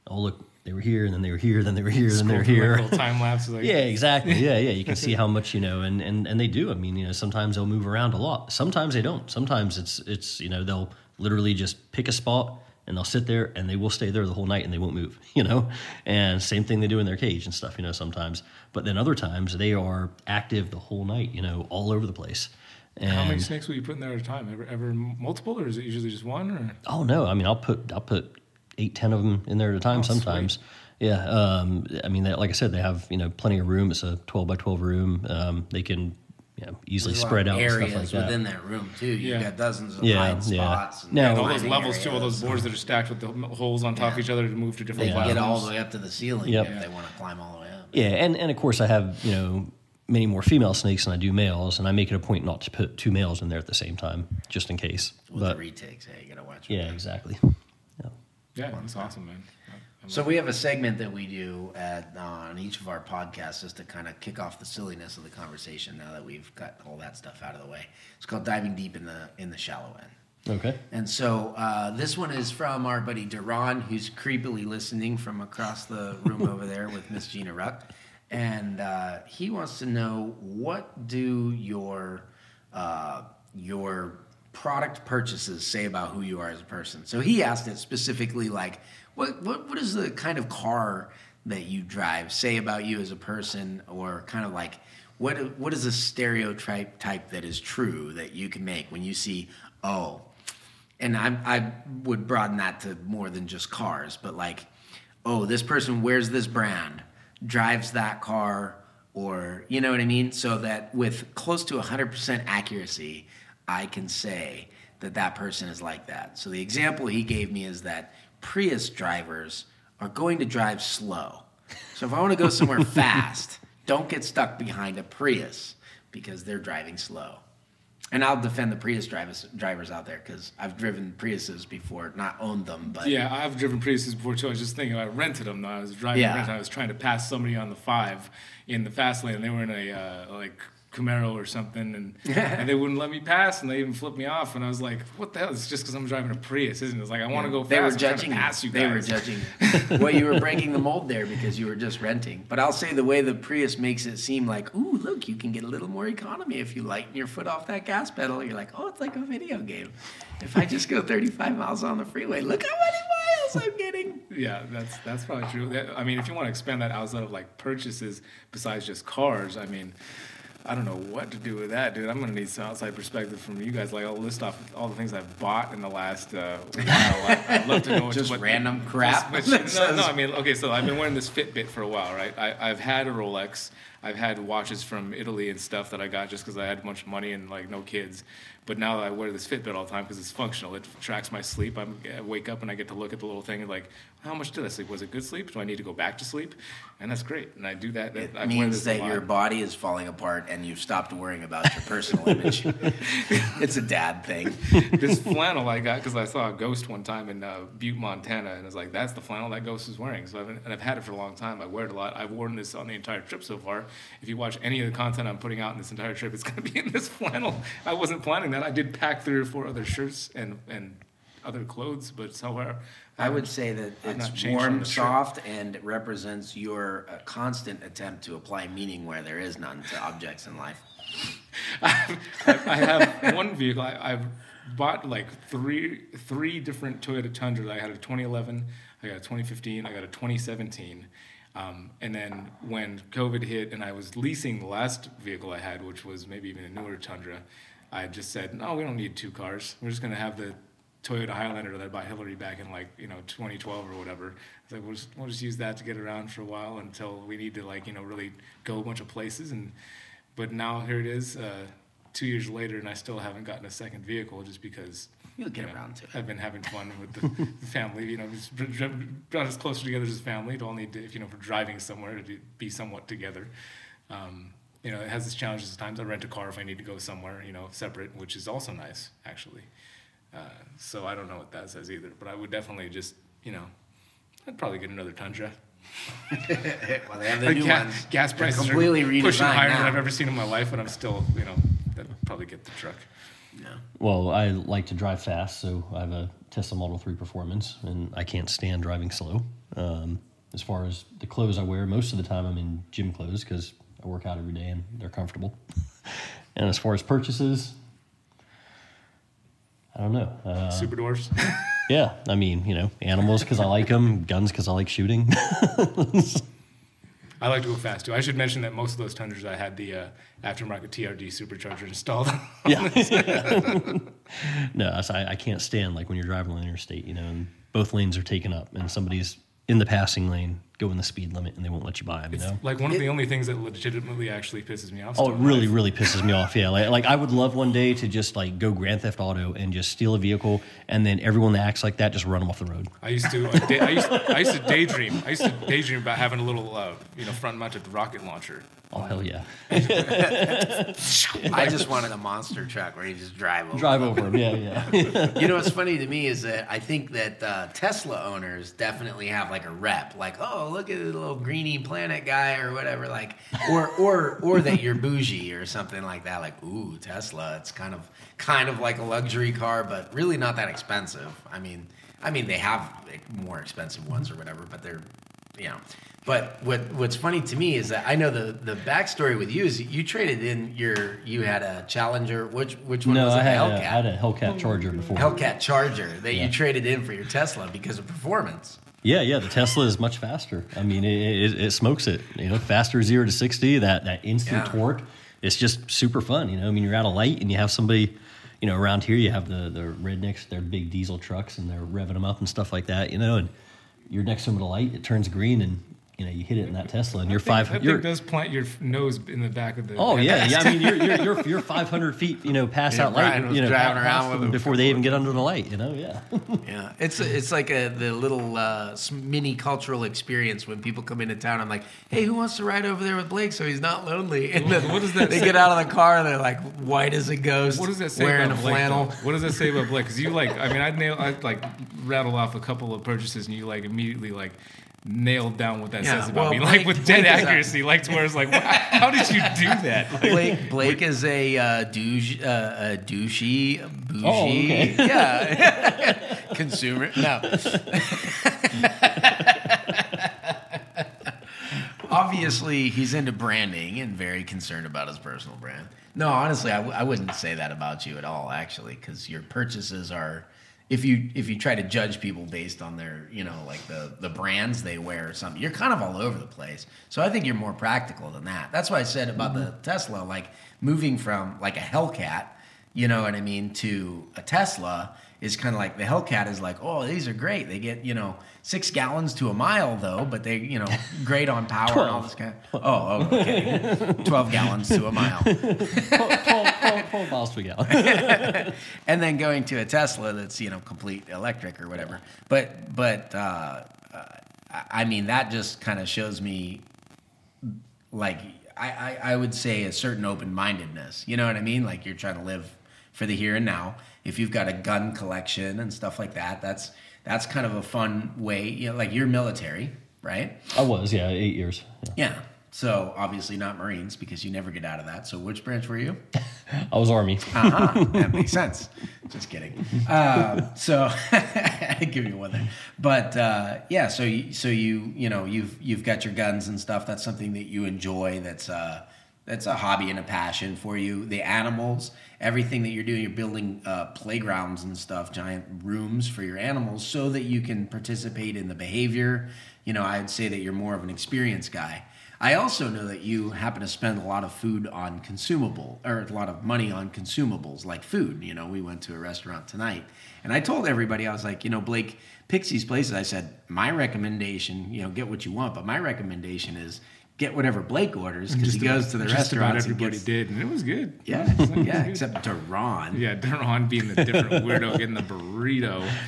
oh look they were here and then they were here then they were here then they were like, here. time lapse. Like, [laughs] Yeah, exactly. Yeah, yeah. You can see [laughs] how much you know, and and and they do. I mean, you know, sometimes they'll move around a lot. Sometimes they don't. Sometimes it's it's you know they'll literally just pick a spot and they'll sit there and they will stay there the whole night and they won't move. [laughs] You know, and same thing they do in their cage and stuff. You know, sometimes, but then other times they are active the whole night. You know, all over the place. And How many snakes will you put in there at a time? Ever, ever multiple, or is it usually just one? Or Oh no! I mean, I'll put I'll put eight, ten of them in there at a time. Oh, sometimes, yeah. Um, I mean, they, like I said, they have you know plenty of room. It's a twelve by twelve room. Um, they can you know easily There's a lot spread of out and areas stuff like that. within that room too. You've Yeah. got dozens of Yeah, hide yeah. spots. And Now- and all those climbing levels too, all those boards that are stacked with the holes on top of each other to move to They different can get all the way up to the ceiling Yep. if they want to climb all the way up. Yeah, and and of course I have you know many more female snakes than I do males, and I make it a point not to put two males in there at the same time, just in case. With but the retics, hey, you gotta watch. yeah, them. exactly. Yeah. Yeah, that's awesome, man. I- I So we have a segment that we do at, on each of our podcasts just to kind of kick off the silliness of the conversation. Now that we've got all that stuff out of the way, it's called diving deep in the in the shallow end. Okay. And so uh, this one is from our buddy Duran, who's creepily listening from across the room over there with Miss Gina Ruck. And uh, he wants to know what do your uh, your product purchases say about who you are as a person? So he asked it specifically like, what what what is the kind of car that you drive say about you as a person, or kind of like what what is a stereotype type that is true that you can make when you see oh and I, I would broaden that to more than just cars, but like, oh, this person wears this brand, drives that car, or you know what I mean? So that with close to 100% accuracy, I can say that that person is like that. So the example he gave me is that Prius drivers are going to drive slow. So if I want to go somewhere [laughs] fast, don't get stuck behind a Prius because they're driving slow. And I'll defend the Prius drivers drivers out there because I've driven Priuses before, not owned them, but Yeah, I've driven Priuses before too. I was just thinking, I rented them. Though. I was driving, Yeah. rent, I was trying to pass somebody on the five in the fast lane. and They were in a uh, like Camaro or something, and and they wouldn't let me pass, and they even flipped me off. And I was like, "What the hell? It's just because I'm driving a Prius, isn't it?" It's like I want to go fast. they were judging. pass you they were guys. judging. [laughs] well, you were breaking the mold there because you were just renting. But I'll say the way the Prius makes it seem like, ooh, look, you can get a little more economy if you lighten your foot off that gas pedal. You're like, oh, it's like a video game. If I just go 35 miles on the freeway, look how many miles I'm getting. Yeah, that's that's probably true. I mean, if you want to expand that outside of like purchases besides just cars, I mean, I don't know what to do with that, dude. I'm gonna need some outside perspective from you guys. Like, I'll list off all the things I've bought in the last uh, while. I- I'd love to know [laughs] Just what random [laughs] crap Which, no, no, [laughs] I mean, okay, so I've been wearing this Fitbit for a while, right? I, I've had a Rolex. I've had watches from Italy and stuff that I got just because I had a bunch of money and like no kids. But now I wear this Fitbit all the time because it's functional. It tracks my sleep. I'm, I wake up and I get to look at the little thing and like, how much did I sleep? Was it good sleep? Do I need to go back to sleep? And that's great. And I do that. It I've means that your body is falling apart and you've stopped worrying about your personal [laughs] image. it's a dad thing. [laughs] this flannel I got because I saw a ghost one time in uh, Butte, Montana, and I was like, "That's the flannel that ghost is wearing." So I've and I've had it for a long time. I wear it a lot. I've worn this on the entire trip so far. If you watch any of the content I'm putting out in this entire trip, it's going to be in this flannel. I wasn't planning that. I did pack three or four other shirts and and other clothes, but somewhere I would say that it's warm, soft, and represents your uh, constant attempt to apply meaning where there is none to objects in life. [laughs] I I have one vehicle. I, I've bought like three three different Toyota Tundras. I had a 2011, I got a 2015, I got a 2017. Um, and then when COVID hit and I was leasing the last vehicle I had, which was maybe even a newer Tundra, I just said, no, we don't need two cars. We're just going to have the Toyota Highlander that I bought Hillary back in like, you know, 2012 or whatever. It's like, we'll just, we'll just use that to get around for a while until we need to like, you know, really go a bunch of places. And, but now here it is, uh, two years later, and I still haven't gotten a second vehicle just because You'll get know, around to it. I've been having fun with the, family. You know, just br- br- brought us closer together as a family. To to, if you know, for driving somewhere to be somewhat together. Um, you know, it has its challenges at times. I rent a car if I need to go somewhere, you know, separate, which is also nice actually. Uh, so I don't know what that says either, but I would definitely just, you know, I'd probably get another Tundra. [laughs] well, they have the new ga- ones. gas They're prices completely are pushing higher than. I've ever seen in my life, but I'm still, you know, I'd probably get the truck. Yeah. Well, I like to drive fast, so I have a Tesla Model 3 Performance, and I can't stand driving slow. Um, as far as the clothes I wear, most of the time I'm in gym clothes because I work out every day and they're comfortable. [laughs] and as far as purchases, I don't know. Uh, Super doors. [laughs] yeah, I mean, you know, animals because I like them, guns because I like shooting. [laughs] I like to go fast too. I should mention that most of those Tundras I had the uh, aftermarket TRD supercharger installed. [laughs] yeah. [laughs] no, so I, I can't stand like when you're driving on the interstate, you know, and both lanes are taken up, and somebody's in the passing lane going the speed limit, and they won't let you by them. You know. like one of the only things that legitimately actually pisses me off. Oh, it really, life. really pisses me off. Yeah, like, like I would love one day to just like go Grand Theft Auto and just steal a vehicle, and then everyone that acts like that just run them off the road. I used to, uh, day, I, used, I used to daydream. I used to daydream about having a little, uh, you know, front-mounted rocket launcher. Oh hell yeah! [laughs] I just wanted a monster truck where you just drive over. Drive over them. Yeah, yeah. [laughs] You know what's funny to me is that I think that uh, Tesla owners definitely have like a rep, like oh look at the little greeny planet guy or whatever, like or or or that you're bougie or something like that, like ooh Tesla, it's kind of kind of like a luxury car, but really not that expensive. I mean, I mean they have like, more expensive ones or whatever, but they're you know. But what what's funny to me is that I know the the backstory with you is you traded in your you had a Challenger, which which one No, was it? I had, The a, I had a Hellcat Charger oh before. Hellcat Charger that Yeah. you traded in for your Tesla because of performance. Yeah, yeah. The Tesla is much faster. I mean, it, it, it smokes it. You know, faster zero to sixty. That that instant Yeah. torque. It's just super fun. You know, I mean, you're at a light and you have somebody. You know, around here you have the the rednecks. They're big diesel trucks and they're revving them up and stuff like that. You know, and you're next to them at a light. It turns green and you know you hit it in that Tesla and you're five. That you're, does plant your nose in the back of the. Oh yeah, yeah. I mean, you're you're you're, you're 500 feet, you know, past Yeah, that light, Brian was you know, driving around them with a before they even get under the light. You know, yeah. [laughs] Yeah, it's it's like a the little uh, mini cultural experience when people come into town. I'm like, hey, who wants to ride over there with Blake so he's not lonely? [laughs] And then What does that They say? get out of the car, they're like white as a ghost. What does that say wearing about a Blake? flannel? though? What does that say about Blake? Because you like, I mean, I [laughs] nail, I like rattle off a couple of purchases, and you like immediately like nailed down what that Yeah, says about well, me, Blake- like with dead Blake is a- accuracy, like to where it's like, wow, how did you do that? Like, [laughs] Blake Blake is a uh, douche, uh, a douchey, bougie, Oh, okay. [laughs] yeah, [laughs] consumer. No. Obviously, he's into branding and very concerned about his personal brand. No, honestly, I, w- I wouldn't say that about you at all, actually, because your purchases are if you if you try to judge people based on their you know like the the brands they wear or something you're kind of all over the place. So i think you're more practical than that. That's why i said about the tesla like moving from like a hellcat you know what i mean to a tesla is kind of like the hellcat is like oh these are great. They get you know six gallons to a mile though but they you know [laughs] great on power and all this kind of oh, oh okay. [laughs] 12 gallons to a mile 12, 12, 12 miles per gallon. and then going to a Tesla that's you know complete electric or whatever. But but uh, uh, I I mean that just kind of shows me like I, I I would say a certain open mindedness. You know what I mean? Like you're trying to live for the here and now. If you've got a gun collection and stuff like that, that's that's kind of a fun way. You know, like you're military, right? I was, yeah, eight years. Yeah. Yeah. So obviously not Marines because you never get out of that. So which branch were you? I was Army. Uh-huh. that makes sense. Just kidding. Uh, so [laughs] give you one there, but uh, yeah. So you, so you you know you've you've got your guns and stuff. That's something that you enjoy. That's uh, that's a hobby and a passion for you. The animals, everything that you're doing, you're building uh, playgrounds and stuff, giant rooms for your animals, so that you can participate in the behavior. You know, I'd say that you're more of an experienced guy. I also know that you happen to spend a lot of food on consumable or a lot of money on consumables like food. You know, we went to a restaurant tonight and I told everybody, I was like, you know, Blake picks these places. I said, my recommendation, you know, get what you want, but my recommendation is get whatever Blake orders because he goes to the just about everybody gets- did, and it was good. Yeah, [laughs] yeah, except Duran. Yeah, Duran being the different [laughs] weirdo getting the burrito. [laughs]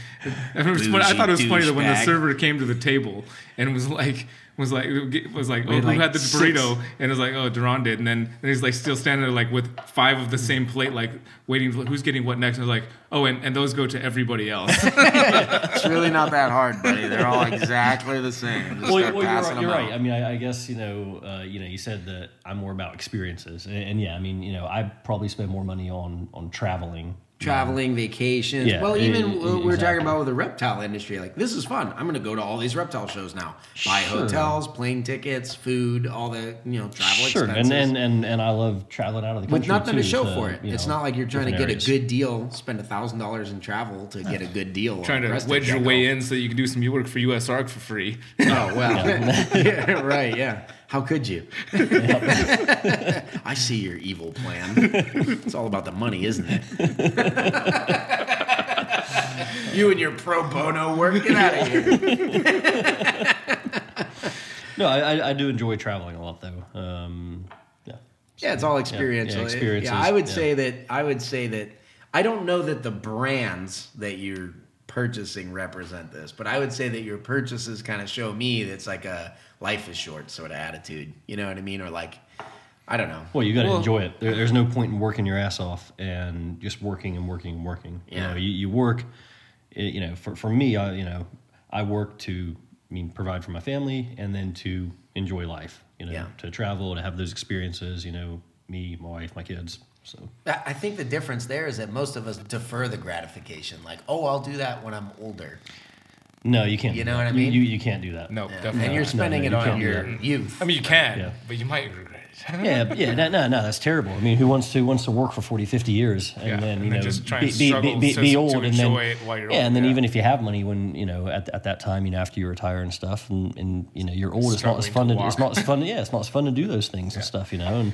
It was I thought it was funny that when the server came to the table and was like was like was like oh had who like had the six. burrito and it was like oh Duran did and then and he's like still standing there like with five of the same plate like waiting for who's getting what next and I was like oh and, and those go to everybody else [laughs] It's really not that hard, buddy. They're all exactly the same. Just Well, start well, you're, right, you're right. I mean, I, I guess you know, uh, you know, you said that I'm more about experiences, and, and yeah, I mean, you know, I probably spend more money on on traveling. Traveling, vacations. Yeah, well, even e- we we're talking about with the reptile industry. Like, this is fun. I'm going to go to all these reptile shows now. Buy Sure. hotels, plane tickets, food, all the you know travel Sure, expenses. and, and and and I love traveling out of the country with nothing too, to show for it. you It's know, not like you're trying to get different a good deal, spend a thousand dollars in travel to get a good deal. trying to wedge your way in so you can do some work for US ARC for free Oh well, [laughs] [laughs] yeah, right, yeah. How could you? [laughs] I see your evil plan. It's all about the money, isn't it? you and your pro bono work. Get out of here. No, I, I- I do enjoy traveling a lot though. Um, yeah, Yeah, it's all experiential. yeah, experiences, Yeah, I would yeah. say that. I would say that. I don't know that the brands that you're purchasing represent this, but I would say that your purchases kind of show me that's like a life is short sort of attitude. You know what I mean? Or like, I don't know. Well, you got to Well- enjoy it. There, there's no point in working your ass off and just working and working and working. Yeah. You know, you, you work. eh, You know, for for me, I you know, I work to I mean provide for my family and then to enjoy life. You know, Yeah. to travel to have those experiences. You know, me, my wife, my kids. So I I think the difference there is that most of us defer the gratification. Like, oh, I'll do that when I'm older. no, you can't. You know what I mean? You, you, you can't do that. no Yeah. definitely And you're spending no, it you on your youth. I mean you can Yeah. but you might regret it Yeah, but yeah, no, no, no, that's terrible. I mean, who wants to wants to work for 40, 50 years and Yeah, then you and know just try be, and be, struggle be, be, to- be to old and then enjoy it while you're yeah, old, and then yeah. even if you have money when you know at, at that time, you know after you retire and stuff, and, and you know you're old, it's not as fun to, to it's not as fun. Yeah, it's not as fun to do those things and stuff, you know. And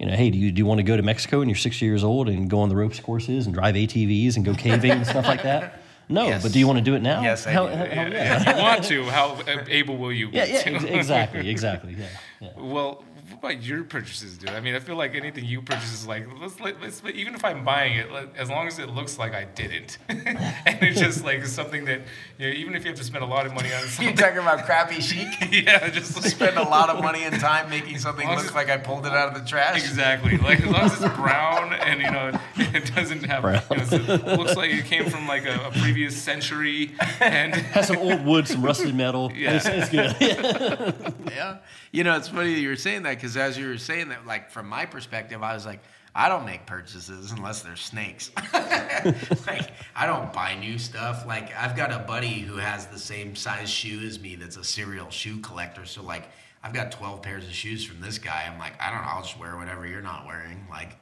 you know, hey, do you do you want to go to Mexico when you're 60 years old and go on the ropes courses and drive ATVs and go caving and stuff like that? [laughs] No, Yes. but do you want to do it now? Yes, I Hell- do. hell- hell if you want to how able will you be Yeah, yeah, to? ex- exactly, exactly. Yeah, yeah. Well, what about your purchases, dude? I mean, I feel like anything you purchase is like, let's, let, let's even if I'm buying it, let, as long as it looks like I didn't, [laughs] and it's just [laughs] like something that, you know, even if you have to spend a lot of money on something. You something, talking about crappy chic? [laughs] yeah, just like, Spend a lot of money and time making something As as look like I pulled it out of the trash. Exactly. Like as long as it's brown and you know it doesn't have Brown. you know, it looks like it came from like a, a previous century and Has some old wood, some rusty metal. Yeah. It's, it's good. Yeah. You know, it's funny that you were saying that because as you were saying that, like from my perspective, I was like, I don't make purchases unless they're snakes. [laughs] like, I don't buy new stuff. Like, I've got a buddy who has the same size shoe as me that's a serial shoe collector. So, like, I've got 12 pairs of shoes from this guy. I'm like, I don't know, I'll just wear whatever you're not wearing. Like,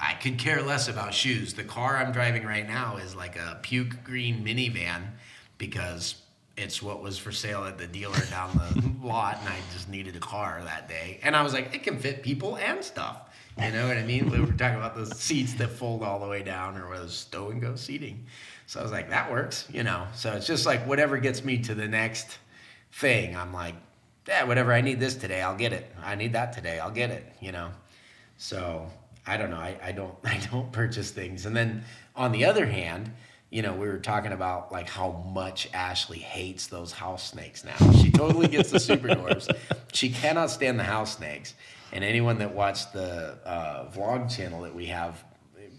I could care less about shoes. The car I'm driving right now is like a puke green minivan because it's what was for sale at the dealer down the [laughs] lot, and I just needed a car that day. And I was like, it can fit people and stuff. You know what I mean? We were talking about those seats that fold all the way down, or those stow and go seating. So I was like, that works, you know. So it's just like whatever gets me to the next thing. I'm like, yeah, whatever. I need this today, I'll get it. I need that today, I'll get it. You know. So I don't know. I, I don't [laughs] I don't purchase things. And then on the other hand, you know, we were talking about like how much Ashley hates those house snakes now. She totally gets the super. She cannot stand the house snakes. And anyone that watched the uh, vlog channel that we have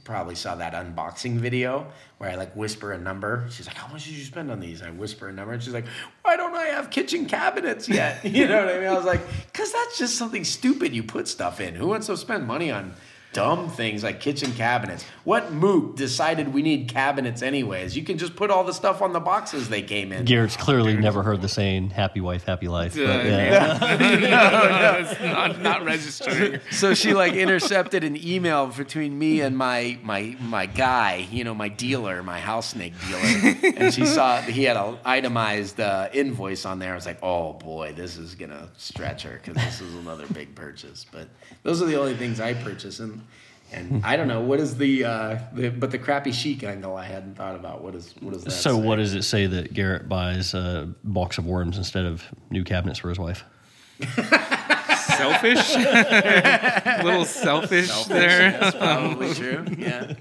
probably saw that unboxing video where I like whisper a number. She's like, "How much did you spend on these?" I whisper a number, and she's like, "Why don't I have kitchen cabinets yet?" [laughs] You know what I mean? I was like, "Cause that's just something stupid you put stuff in. Who wants to spend money on?" Dumb things like kitchen cabinets. What mook decided we need cabinets anyways? You can just put all the stuff on the boxes they came in. Garrett's clearly never heard the saying "happy wife, happy life." But, Uh, yeah. [laughs] [laughs] it's not, not [laughs] registering. so she like intercepted an email between me and my my my guy, you know, my dealer, my house snake dealer, and she saw he had an itemized uh, invoice on there. I was like, oh boy, this is gonna stretch her because this is another big purchase. But those are the only things I purchase, and and I don't know what is the uh, the but the crappy chic angle I hadn't thought about. What is what is that? So say? what does it say that Garrett buys a box of worms instead of new cabinets for his wife? Selfish? A [laughs] little selfish, there. That's [laughs] probably true. Yeah.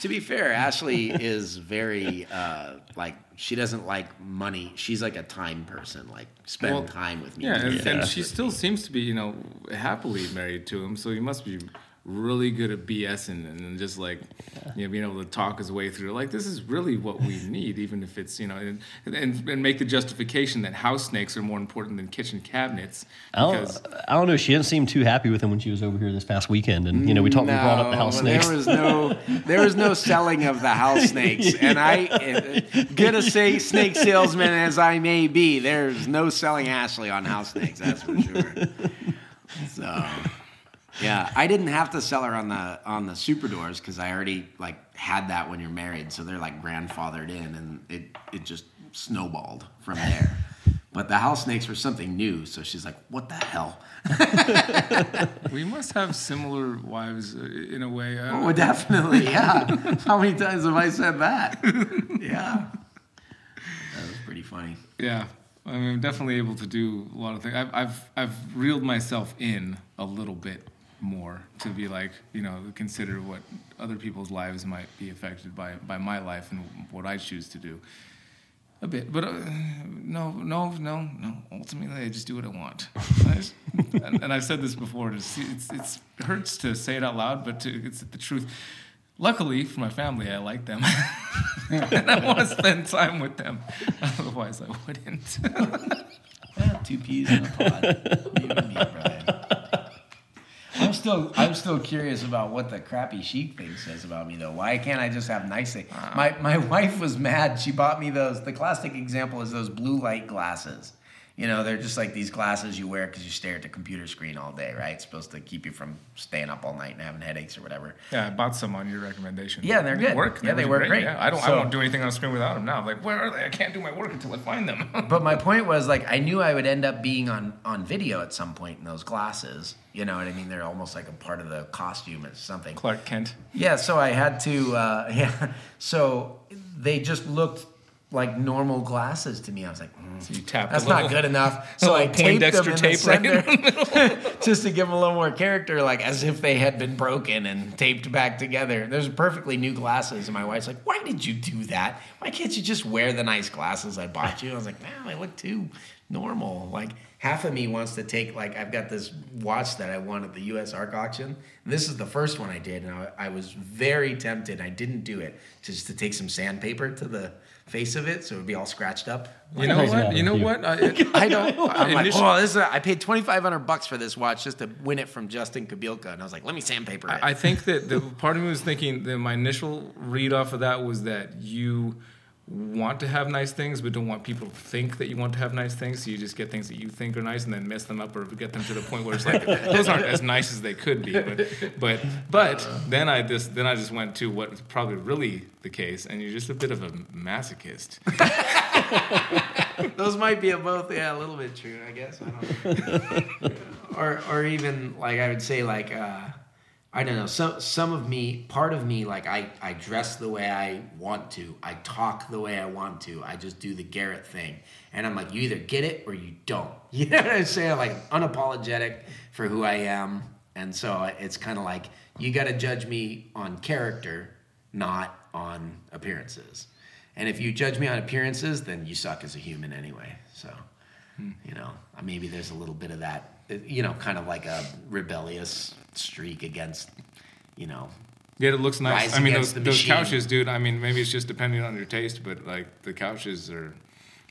To be fair, Ashley is very uh, like she doesn't like money. She's like a time person. Like spend Well, time with me. Yeah, and, Yeah. and she still seems to be, you know, happily married to him. So he must be really good at BSing and then just like, you know, being able to talk his way through. Like, this is really what we [laughs] need, even if it's, you know, and, and, and make the justification that house snakes are more important than kitchen cabinets. I don't, Because I don't know. She didn't seem too happy with him when she was over here this past weekend, and you know we talked, we brought up the house No, snakes. There was no, there was no selling of the house [laughs] snakes, and I, good a say snake salesman as I may be, there's no selling Ashley on house snakes. That's for sure. [laughs] So, yeah, I didn't have to sell her on the on the super doors because I already like had that when you're married, so they're like grandfathered in, and it it just snowballed from there. But the house snakes were something new, so she's like, "What the hell?" [laughs] we must have similar wives uh, in a way. I Oh, definitely, [laughs] yeah. How many times have I said that? Yeah. That was pretty funny. Yeah, I mean, I'm definitely able to do a lot of things. I've, I've, I've reeled myself in a little bit more to be like, you know, consider what other people's lives might be affected by, by my life and what I choose to do. A bit, but uh, no, no, no, no. Ultimately, I just do what I want. I just- and, and I've said this before. It's, it's, it's it hurts to say it out loud, but to, it's the truth. Luckily for my family, I like them, [laughs] and I want to spend time with them. Otherwise, I wouldn't. [laughs] Two peas in a pod. You and me. I'm still, I'm still curious about what the crappy chic thing says about me, though. Why can't I just have nice things? Ah. My, my [laughs] wife was mad. She bought me those. The classic example is those blue light glasses. You know, they're just like these glasses you wear because you stare at the computer screen all day, right? It's supposed to keep you from staying up all night and having headaches or whatever. Yeah, I bought some on your recommendation. Yeah, they're good. Work. Yeah, they was work great. Yeah, I don't. So- I won't do anything on screen without them now. I'm like, where are they? I can't do my work until I find them. [laughs] But my point was like I knew I would end up being on on video at some point in those glasses. You know what I mean? They're almost like a part of the costume or something. Clark Kent. Yeah, so I had to. Uh, [laughs] yeah, so they just looked like normal glasses to me. I was like, mm, So you tapped. that's little, not good enough. [laughs] So I taped them in tape the right [laughs] [laughs] just to give them a little more character, like as if they had been broken and taped back together. There's perfectly new glasses, and my wife's like, "Why did you do that? Why can't you just wear the nice glasses I bought you?" I was like, "Man, they look too normal." Like half of me wants to take like I've got this watch that I won at the USARK auction. And this is the first one I did, and I, I was very tempted. I didn't do it just to take some sandpaper to the face of it, so it would be all scratched up. You know what? You know what? I, [laughs] I don't. [laughs] I'm like, oh, this is a, I paid twenty five hundred bucks for this watch just to win it from Justin Kobylka, and I was like, let me sandpaper it. I think that the [laughs] part of me was thinking that my initial read off of that was that you want to have nice things, but don't want people to think that you want to have nice things. So you just get things that you think are nice and then mess them up or get them to the point where it's like [laughs] those aren't as nice as they could be. But but but then I just then I just went to what was probably really the case, and you're just a bit of a masochist. [laughs] Those might be a both, yeah, a little bit true, I guess. I don't know. [laughs] or, or even like I would say, like uh, I don't know. Some some of me, part of me, like I I dress the way I want to. I talk the way I want to. I just do the Garrett thing, and I'm like, you either get it or you don't. [laughs] You know what I'm saying? Like unapologetic for who I am, and so it's kind of like you got to judge me on character, not on appearances. And if you judge me on appearances, then you suck as a human anyway. So, you know, uh, maybe there's a little bit of that, uh, you know, kind of like a rebellious streak against, you know, Yeah, it looks nice. I mean, those, those couches, dude. I mean, maybe it's just depending on your taste, but like the couches are,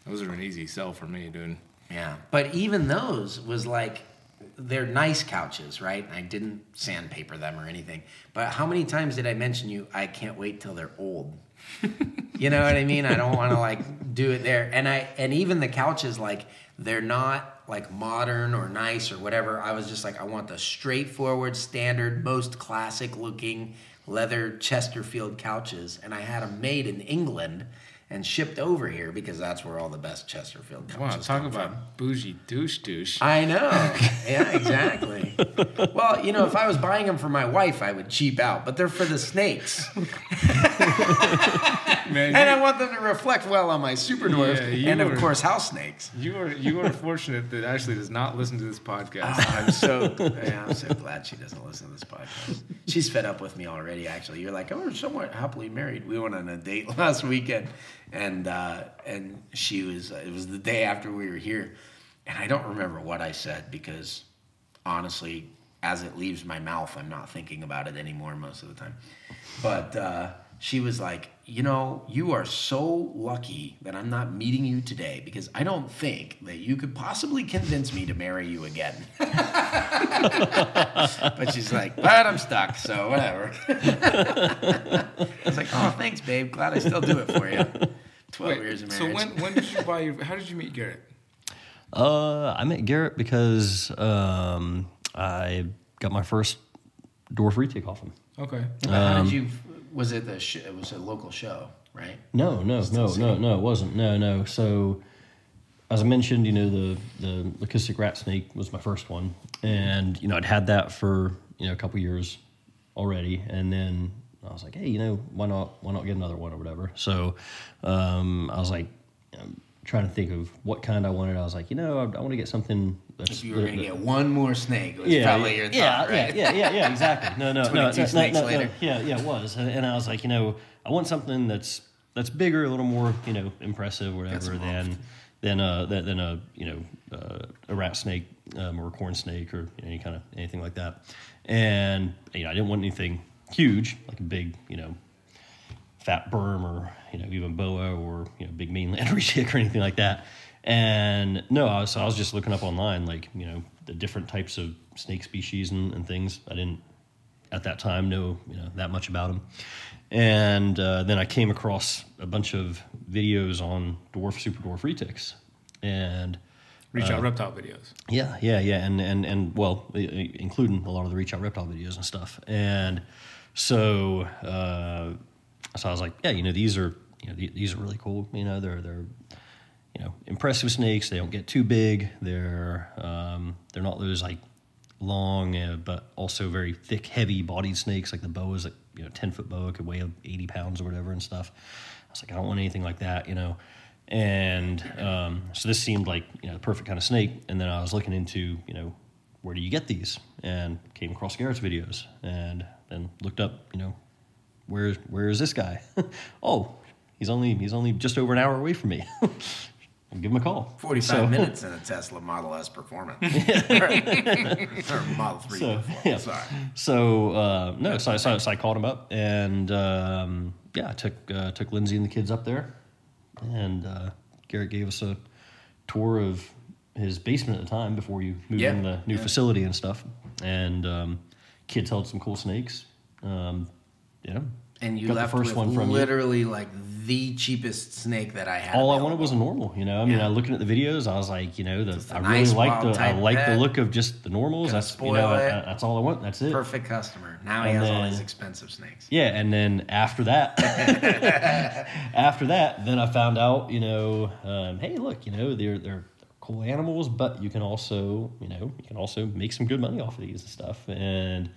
those are an easy sell for me, dude. yeah. But even those was like, they're nice couches, right? I didn't sandpaper them or anything. But how many times did I mention you? I can't wait till they're old. [laughs] you know what I mean? I don't want to like do it there. And I and even the couches like they're not like modern or nice or whatever. I was just like I want the straightforward, standard, most classic looking leather Chesterfield couches and I had them made in England and shipped over here because that's where all the best Chesterfield couches Wow, talk come about from. bougie douche douche. I know. [laughs] Yeah, exactly. well, you know, if I was buying them for my wife, I would cheap out, but they're for the snakes. [laughs] Man, And I want them to reflect well on my super Yeah, and, of were- course, house snakes. you are you are fortunate that Ashley does not listen to this podcast. I'm so yeah, I'm so glad she doesn't listen to this podcast. She's fed up with me already. Actually, you're like, oh, we're somewhat happily married. We went on a date [laughs] last weekend, and uh, and she was. It was the day after we were here, and I don't remember what I said because honestly, as it leaves my mouth, I'm not thinking about it anymore most of the time. But uh, she was like, you know, you are so lucky that I'm not meeting you today because I don't think that you could possibly convince me to marry you again. [laughs] but she's like, but I'm stuck, so whatever. [laughs] I was like, oh, thanks, babe. Glad I still do it for you. Twelve years of so marriage. when when did you buy your? How did you meet Garrett? Uh, I met Garrett because um, I got my first dwarf retic off him. Okay. How Um, did you? Was it the? Sh- it was a local show, right? No, no, no, no, no, it wasn't. No, no. So, as I mentioned, you know, the the leucistic rat snake was my first one, and you know, I'd had that for you know a couple years already, and then I was like, hey, you know, why not why not get another one or whatever. So, um, I was like. You know, trying to think of what kind I wanted. I was like, you know, I, I want to get something If you were gonna get one more snake, was yeah, probably yeah, your thought, yeah, right? yeah, yeah, yeah, exactly. No, no, [laughs] no, 22 no, no, snakes no, yeah, yeah, it was, and, I was like, you know, I want something that's that's bigger, a little more, you know, impressive, whatever, than than a than, than a you know uh, a rat snake um, or a corn snake or you know, any kind of anything like that. And you know, I didn't want anything huge, like a big, you know, fat burm or you know even boa or you know big mainland [laughs] retic or anything like that. And no, I was I was just looking up online like you know the different types of snake species and, and things. I didn't at that time know you know that much about them. And uh, then I came across a bunch of videos on dwarf super dwarf retics, and Reach Uh, out reptile videos. yeah, yeah, yeah, and and and well, including a lot of the reach out reptile videos and stuff. And so, uh, so I was like, yeah, you know, these are you know these are really cool. You know, they're they're you know impressive snakes. They don't get too big. They're um, they're not those like long uh, but also very thick, heavy bodied snakes like the boas. Like you know, ten foot boa could weigh eighty pounds or whatever and stuff. I was like, I don't want anything like that, you know. And um, so this seemed like you know the perfect kind of snake. And then I was looking into you know where do you get these, and came across Garrett's videos, and then looked up you know where where is this guy? [laughs] oh, he's only he's only just over an hour away from me. [laughs] Give him a call. 45 So- minutes in a Tesla Model S Performance. [laughs] or Model 3 So, yeah. sorry. So uh, no, so I, so, I- so I called him up, and um, yeah, I took uh, took Lindsay and the kids up there, and uh, Garrett gave us a tour of his basement at the time before you moved Yeah, in the new yeah. facility and stuff. And um, kids held some cool snakes. Um, know, And you Got the left first with one from you. literally like the cheapest snake that I had. all I wanted was a normal. You know, I mean, Yeah. I looking at the videos, I was like, you know, the, I nice really like the I like the look of just the normals. Gonna That's you know, uh, that's all I want. That's it. perfect customer. Now he And has all these expensive snakes. Yeah, and then after that, [laughs] after that, then I found out, you know, um, hey, look, you know, they're they're cool animals, but you can also, you know, you can also make some good money off of these and stuff. And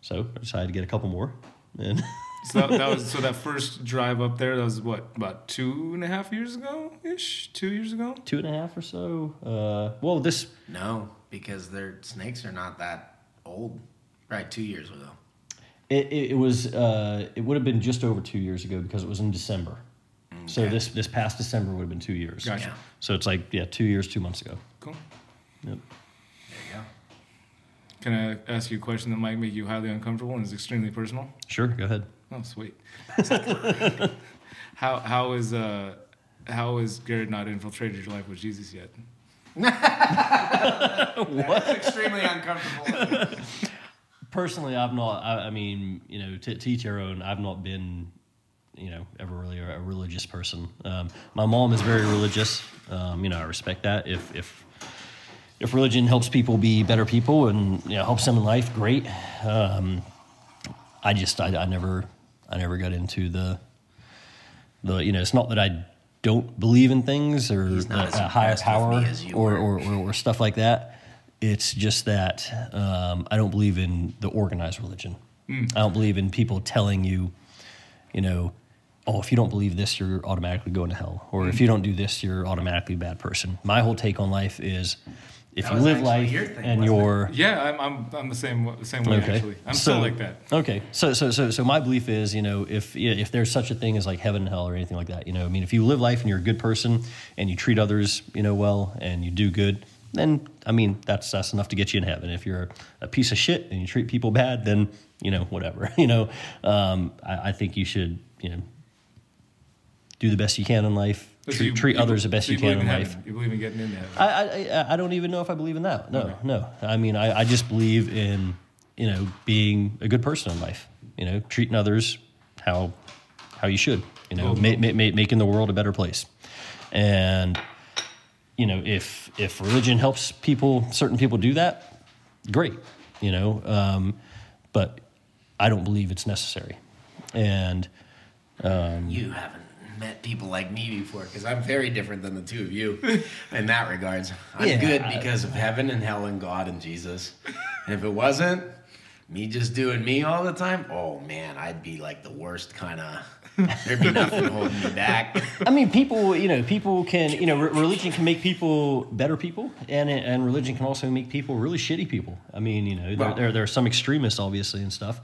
so I decided to get a couple more. And [laughs] So that, that was so that first drive up there. That was what about two and a half years ago ish. Two years ago. two and a half or so. Uh, well, this No, because their snakes are not that old. Right, two years ago. It, it, it was uh, it would have been just over two years ago because it was in December. So this this past December would have been two years. Gotcha. Yeah. So it's like yeah, two years, two months ago. Cool. Yep. There you go. Can I ask you a question that might make you highly uncomfortable and is extremely personal? Sure, go ahead. [laughs] Oh, sweet. how how is uh how is Garrett not infiltrated your life with Jesus yet? [laughs] That's extremely uncomfortable. Personally, I've not. I, I mean, you know, to, to each their own. I've not been, you know, ever really a, a religious person. Um, my mom is very religious. Um, you know, I respect that. If if if religion helps people be better people and you know helps them in life, great. Um, I just I, I never I never got into the the you know it's not that I don't believe in things or He's not a, a higher power me as you or, or, or or stuff like that. It's just that um, I don't believe in the organized religion. I don't believe in people telling you, you know, oh, if you don't believe this, you're automatically going to hell, or if you don't do this, you're automatically a bad person. My whole take on life is, if That you live life your thing, and wasn't it? you're Yeah, I'm I'm, I'm the same same way Okay. actually. I'm So- still like that. Okay, so so so so my belief is, you know, if yeah, if there's such a thing as like heaven and hell or anything like that, you know, I mean, if you live life and you're a good person and you treat others, you know, well and you do good, then I mean, that's that's enough to get you in heaven. If you're a piece of shit and you treat people bad, then you know, whatever. [laughs] You know, um, I, I think you should, you know, do the best you can in life. So Treat, you- treat you- others the best so you can believe in life. You believe in getting into heaven. I, I I- I don't even know if I believe in that. No, Okay. no. I mean, I, I just believe in you know being a good person in life. You know, treating others how how you should. You know, Well, ma- ma- ma- making the world a better place. And you know, if if religion helps people, certain people do that, great. You know, um, but I don't believe it's necessary. And you haven't met people like me before because I'm very different than the two of you [laughs] in that regards. I'm Yeah. good because of heaven and hell and God and Jesus. And if it wasn't me just doing me all the time, oh man, I'd be like the worst kind of. [laughs] There'd be nothing holding me back. I mean, people, you know, people can, you know, re- religion can make people better people, and and religion can also make people really shitty people. I mean, you know, there, Well- there, there are some extremists, obviously, and stuff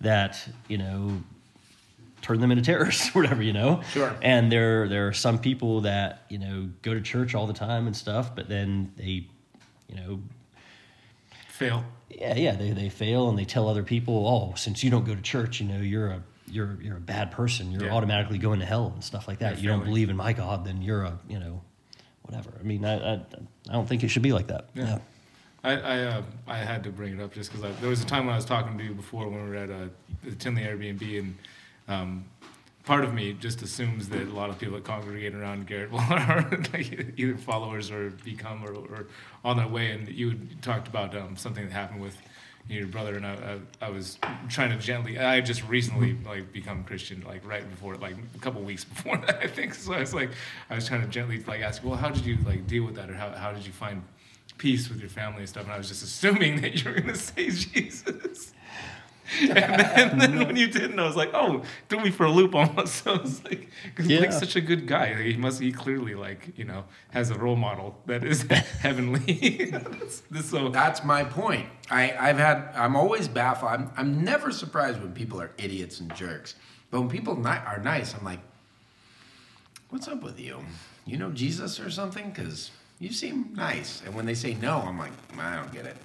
that you know turn them into terrorists, [laughs] or whatever, you know. Sure. And there there are some people that you know go to church all the time and stuff, but then they, you know, Fail. yeah, yeah, they, they fail and they tell other people, oh, since you don't go to church, you know, you're a you're you're a bad person. You're Yeah. automatically going to hell and stuff like that. You're you don't believe in my God, then you're a you know, whatever. I mean, I I, I don't think it should be like that. Yeah. Yeah. I I, uh, I had to bring it up just because there was a time when I was talking to you before when we were at uh, the Tinley Airbnb and um, part of me just assumes that a lot of people that congregate around Garrett will [laughs] are like either followers or become or, or on their way. And you talked about um, something that happened with your brother, and I, I, I was trying to gently. I just recently like become Christian, like right before, like a couple weeks before [laughs] that, I think. So I was like, I was trying to gently like ask, well, how did you like deal with that, or how how did you find peace with your family and stuff? And I was just assuming [laughs] that you were going to say Jesus. [laughs] and, then, then when you didn't, I was like, "Oh, threw me for a loop almost." [laughs] So I was like, "Cause Yeah. Blake's such a good guy. He must. He clearly like you know has a role model that is [laughs] heavenly." This- so That's my point. I, I've had, I'm always baffled. I'm, I'm never surprised when people are idiots and jerks. But when people ni- are nice, I'm like, what's up with you? You know Jesus or something? Because you seem nice. And when they say no, I'm like, I don't get it.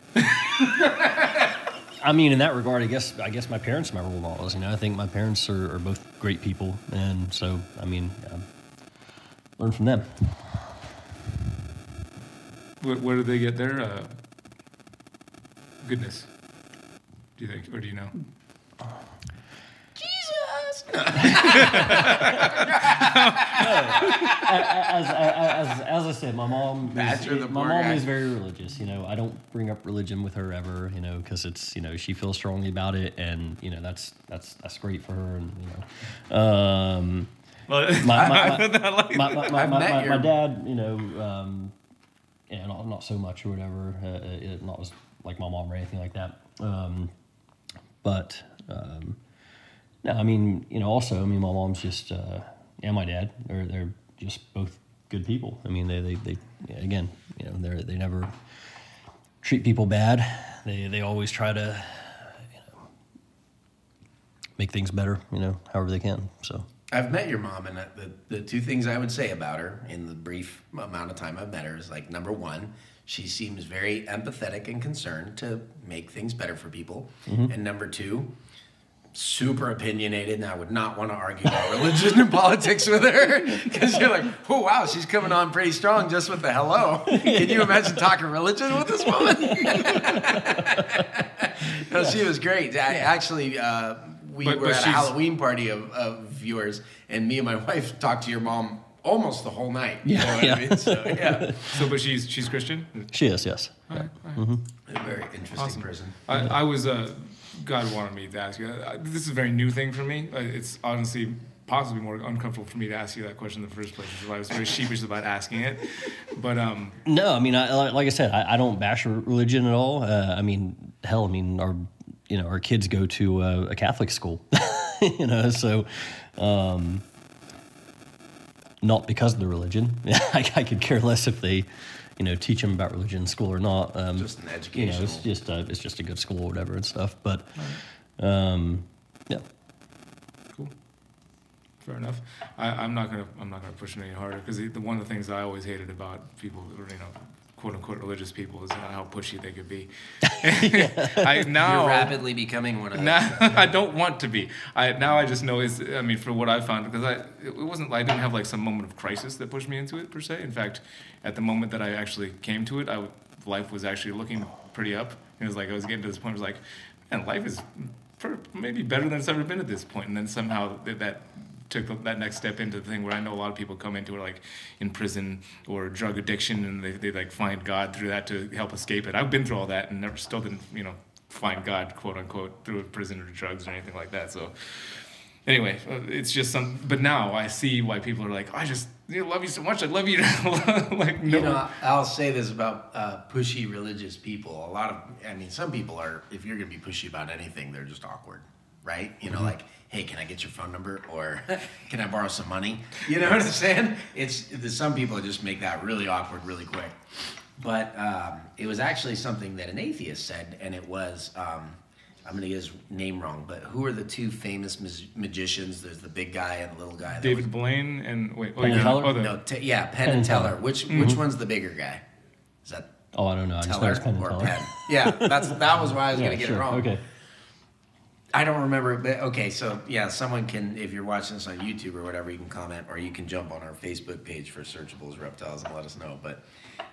I mean, in that regard, I guess I guess my parents are my role models. You know, I think my parents are, are both great people, and so I mean, learn from them. where, where do they get their uh, goodness? Do you think, or do you know? [laughs] Jesus! as, as, as I said, my mom, is, Badger the my mom guy. is very religious. You know, I don't bring up religion with her ever. You know, because it's you know she feels strongly about it, and you know that's that's that's great for her. And you know, um, Well, my, [laughs] my, my, like my, my, my, my, my, dad, you know, um, yeah, not, not so much or whatever, uh, uh, not as like my mom or anything like that. Um, but um, no, I mean, you know, also, I mean, my mom's just uh, and my dad, they're they're just both good people. I mean, they they, they again, you know, they they never treat people bad. They they always try to, you know, make things better. You know, however they can. So. I've met your mom, and the, the two things I would say about her in the brief amount of time I've met her is like number one, she seems very empathetic and concerned to make things better for people, and number two, super opinionated, and I would not want to argue about religion and [laughs] politics with her because you're like, oh wow, she's coming on pretty strong just with the hello. Can you imagine talking religion with this woman? [laughs] no, she was great. I, actually, uh, we But- were but at a Halloween party of, of yours, and me and my [laughs] wife talked to your mom almost the whole night. You Yeah, know what I yeah. mean? So, yeah. so, but she's she's Christian. She is, yes. A very interesting Awesome. person. I, I was uh, God wanted me to ask you. Uh, This is a very new thing for me. Uh, It's honestly possibly more uncomfortable for me to ask you that question in the first place. Is why I was very [laughs] sheepish about asking it. But um, No, I mean, I, like like I said, I, I don't bash religion at all. Uh, I mean, hell, I mean, our you know our kids go to uh, a Catholic school, [laughs] you know, so um, not because of the religion. [laughs] I, I could care less if they, you know, teach them about religion in school or not. Um, Just an you know, it's just a, it's just a good school or whatever and stuff. But um, yeah, cool. Fair enough. I, I'm not gonna I'm not gonna push it any harder because the, one of the things I always hated about people, you know, quote unquote religious people, is how pushy they could be. [laughs] [laughs] I now You're rapidly becoming one of those. now [laughs] I don't want to be. I now I just know is I mean for what I found because I it wasn't I didn't have like some moment of crisis that pushed me into it per se. In fact, at the moment that I actually came to it, I w- life was actually looking pretty up. It was like I was getting to this point. I was like, man, life is per, maybe better than it's ever been at this point. And then somehow that, that took that next step into the thing where I know a lot of people come into it like in prison or drug addiction and they, they like find God through that to help escape it. I've been through all that and never still didn't you know find God quote unquote through prison or drugs or anything like that. So anyway, uh, it's just some. But now I see why people are like, I just you know, love you so much. I love you. [laughs] like no. You know, I'll say this about uh, pushy religious people. A lot of, I mean, some people are. If you're gonna be pushy about anything, they're just awkward, right? You know, Mm-hmm. like, hey, can I get your phone number, or [laughs] can I borrow some money? You know what I'm saying? It's there's some people just make that really awkward really quick. But um, it was actually something that an atheist said, and it was. Um, I'm gonna get his name wrong, but who are the two famous mag- magicians? There's the big guy and the little guy. that David Blaine and wait, Penn and you're- Teller? oh, the, no, t- yeah, Penn, Penn and and Teller. Teller. Which Mm-hmm. which one's the bigger guy? Is that oh, I don't know. I just know Teller it's Penn and or Teller. Penn? Yeah, that's that was why I was [laughs] Yeah, gonna get sure. it wrong. Okay. I don't remember, but okay. So yeah, someone can if you're watching this on YouTube or whatever, you can comment or you can jump on our Facebook page for Searchables Reptiles and let us know. But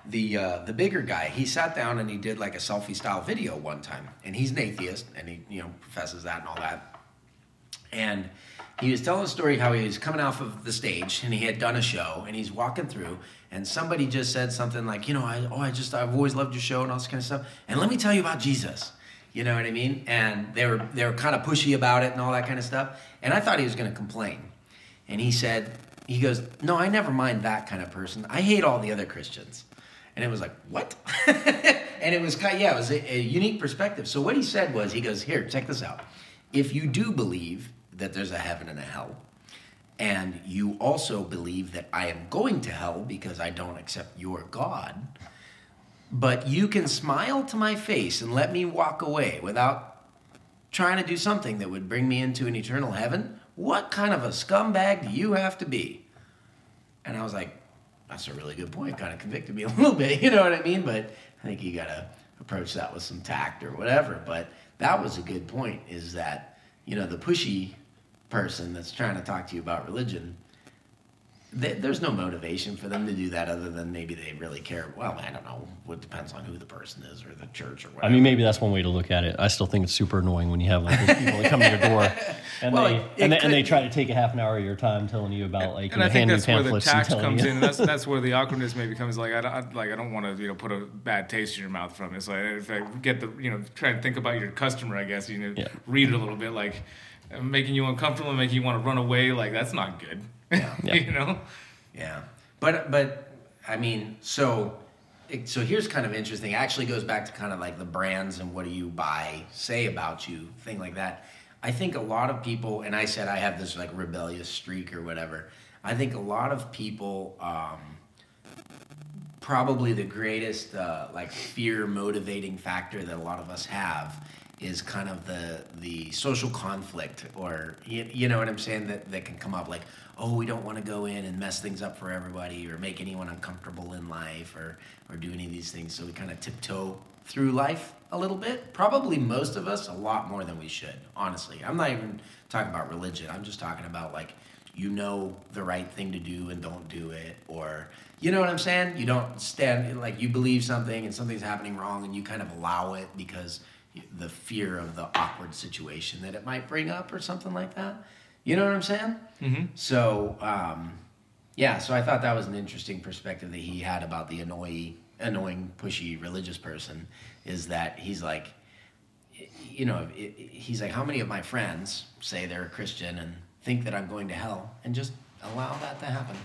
the uh, the bigger guy, he sat down and he did like a selfie style video one time, and he's an atheist and he you know professes that and all that. And he was telling a story how he was coming off of the stage and he had done a show and he's walking through and somebody just said something like, you know, I oh I just I've always loved your show and all this kind of stuff. And let me tell you about Jesus. You know what I mean? And they were they were kind of pushy about it and all that kind of stuff. And I thought he was going to complain. And he said, he goes, no, I never mind that kind of person. I hate all the other Christians. And it was like, what? [laughs] and it was kind of, yeah, it was a, a unique perspective. So what he said was, he goes, here, check this out. If you do believe that there's a heaven and a hell, and you also believe that I am going to hell because I don't accept your God, but you can smile to my face and let me walk away without trying to do something that would bring me into an eternal heaven, what kind of a scumbag do you have to be? And I was like, that's a really good point. Kind of convicted me [laughs] a little bit, you know what I mean? But I think you got to approach that with some tact or whatever. But that was a good point is that, you know, the pushy person that's trying to talk to you about religion, th- there's no motivation for them to do that other than maybe they really care. Well, I don't know. It depends on who the person is or the church or whatever. I mean, maybe that's one way to look at it. I still think it's super annoying when you have like those people that come to your door [laughs] and Well, they it- it and, they, and they try to take a half an hour of your time telling you about like you know, I think handing that's where the pamphlets and telling comes you. in. And that's [laughs] that's where the awkwardness maybe comes. Like I, don't- I like I don't want to you know put a bad taste in your mouth from it. So if I get the you know try and think about your customer, I guess you know Yeah. read it a little bit like making you uncomfortable and making you want to run away. Like that's not good. Yeah. [laughs] you know. Yeah, but but I mean, so it, so here's kind of interesting. It actually goes back to kind of like the brands and what do you buy say about you, thing like that. I think a lot of people, and I said I have this like rebellious streak or whatever. I think a lot of people. Um, probably the greatest uh, like fear motivating factor that a lot of us have is kind of the the social conflict or you, you know what I'm saying that that can come up like oh we don't want to go in and mess things up for everybody or make anyone uncomfortable in life or or do any of these things. So we kind of tiptoe through life a little bit. Probably most of us a lot more than we should honestly. I'm not even talking about religion. I'm just talking about like you know the right thing to do and don't do it or you know what i'm saying? You don't stand like you believe something and something's happening wrong and you kind of allow it because the fear of the awkward situation that it might bring up or something like that you know what i'm saying mm-hmm. so um, yeah so i thought that was an interesting perspective that he had about the annoying annoying pushy religious person is that he's like you know, it, it- he's like, how many of my friends say they're a Christian and think that I'm going to hell, and just allow that to happen?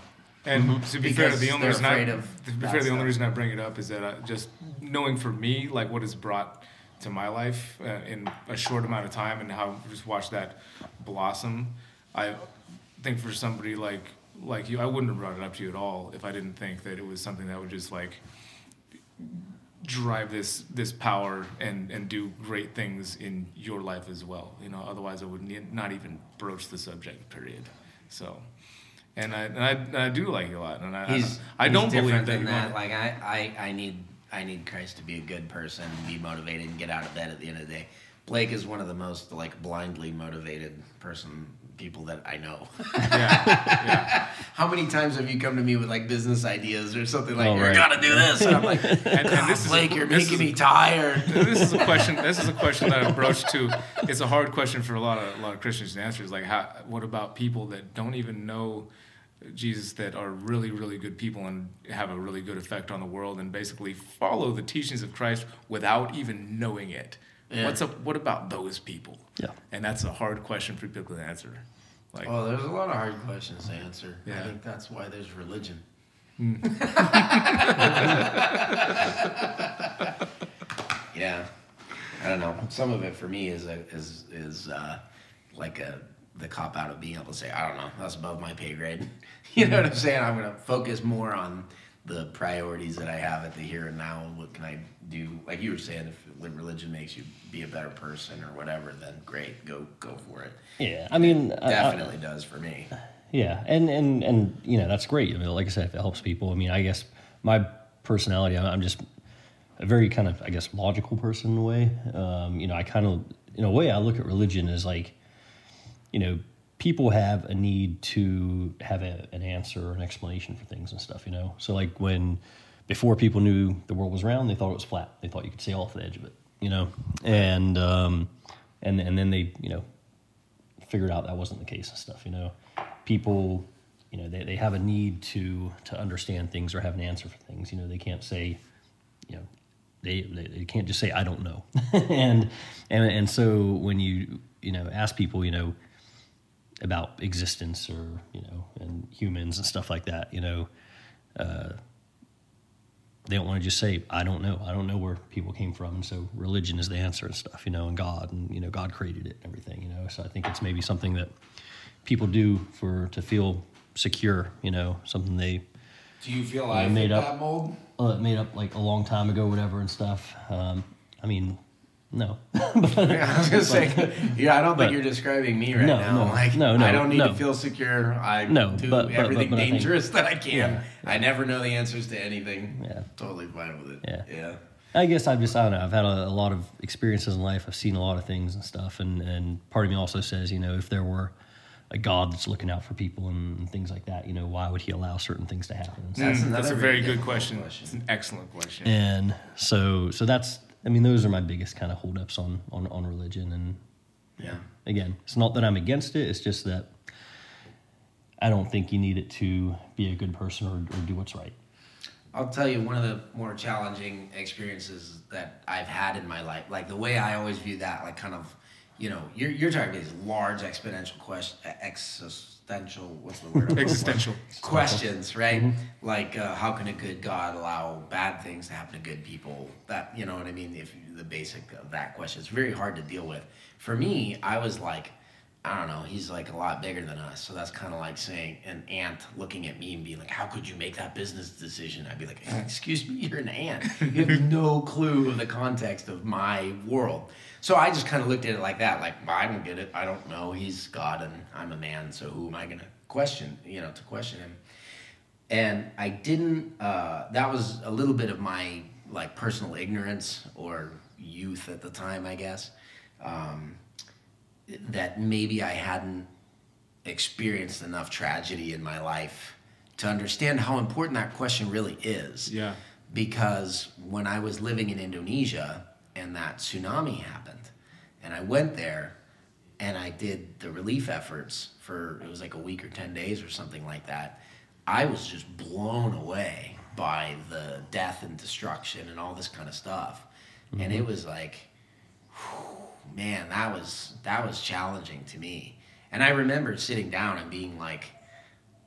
And to be fair, the only they're reason I, of to be that fair, the only reason I bring it up is that I, just knowing for me, like what it's brought to my life uh, in a short amount of time, and how just watch that blossom. I think for somebody like like you, I wouldn't have brought it up to you at all if I didn't think that it was something that would just like drive this this power and and do great things in your life as well. You know, otherwise I would not even broach the subject. Period. So, and I and I, and I do like you a lot, and I He's I, I don't believe that that. Like I, I, I need I need Christ to be a good person, be motivated, and get out of bed at the end of the day. Blake is one of the most like blindly motivated person people that I know. yeah, yeah. How many times have you come to me with like business ideas or something like Oh, you're right. gonna do this? And I'm like, [laughs] And, and God, this is Blake, a, you're this making is, me tired. this is a question. This is a question that I broached to. It's a hard question for a lot of a lot of Christians to answer. Is like, how? What about people that don't even know Jesus, that are really, really good people and have a really good effect on the world, and basically follow the teachings of Christ without even knowing it? Yeah. What's up? What about those people? Yeah. And that's a hard question for people to answer. Like, Oh, there's a lot of hard questions to answer. I Yeah. think that's why there's religion. [laughs] yeah, I don't know. Some of it for me is a, is is uh, like a the cop out of being able to say, I don't know, that's above my pay grade. [laughs] you know what I'm saying? I'm gonna focus more on the priorities that I have at the here and now. and What can I do? Like you were saying, if when religion makes you be a better person or whatever, then great, go go for it. Yeah, I mean, I- I- Definitely does for me. Yeah, and and and you know that's great. I mean, like I said, if it helps people. I mean, I guess my personality, I'm I'm just a very kind of I guess logical person in a way. Um, you know, I kind of in a way I look at religion as like, you know, people have a need to have a, an answer or an explanation for things and stuff. You know, so like when before people knew the world was round, they thought it was flat. They thought you could sail off the edge of it. You know, and um, and and then they you know figured out that wasn't the case and stuff. You know, people, you know, they, they have a need to to understand things or have an answer for things. You know, they can't say, you know, they they, they can't just say I don't know. [laughs] and and and so when you you know ask people, you know, about existence or you know and humans and stuff like that, you know. Uh, they don't want to just say, I don't know. I don't know where people came from. And so religion is the answer and stuff, you know, and God and, you know, God created it and everything, you know. So I think it's maybe something that people do for to feel secure, you know, something they Do you feel I I made up- that mold? uh, made up like a long time ago, whatever, and stuff. Um, I mean, no. [laughs] Yeah, I was gonna say, yeah, I don't think but- you're describing me right No, now. no, like, no, no, I don't need no. to feel secure. I No, do but- but- everything but I think- dangerous that I can. Yeah, I never know the answers to anything. Yeah. totally fine with it. Yeah. yeah. I guess I've just I don't know. I've had a, a lot of experiences in life. I've seen a lot of things and stuff, and and part of me also says, you know, if there were a God that's looking out for people and things like that. You know, why would He allow certain things to happen? And, That's Mm, another that's a very very good question. question. It's an excellent question. and so so that's I mean those are my biggest kind of holdups on on on religion. And Yeah. again, it's not that I'm against it. It's just that I don't think you need it to be a good person or, or do what's right. I'll tell you one of the more challenging experiences that I've had in my life. Like the way I always view that, like kind of, you know, you're you're talking about these large exponential question, existential. What's the word? Existential. questions, right? Like, uh, how can a good God allow bad things to happen to good people? That you know what I mean? If the basic of that question, it's very hard to deal with. For me, I was like, I don't know, he's like a lot bigger than us, so that's kind of like saying an ant looking at me and being like, "How could you make that business decision?" I'd be like, "Excuse me, you're an ant. You have [laughs] no clue of the context of my world." So I just kind of looked at it like that, like I don't get it. I don't know. He's God and I'm a man, so who am I going to question? You know, to question him and I didn't. Uh, that was a little bit of my like personal ignorance or youth at the time, I guess. Um, that maybe I hadn't experienced enough tragedy in my life to understand how important that question really is. Yeah. Because when I was living in Indonesia and that tsunami happened, and I went there and I did the relief efforts for it was like a week or 10 days or something like that. I was just blown away by the death and destruction and all this kind of stuff. And mm-hmm. it was like, whew, man, that was that was challenging to me. And I remember sitting down and being like,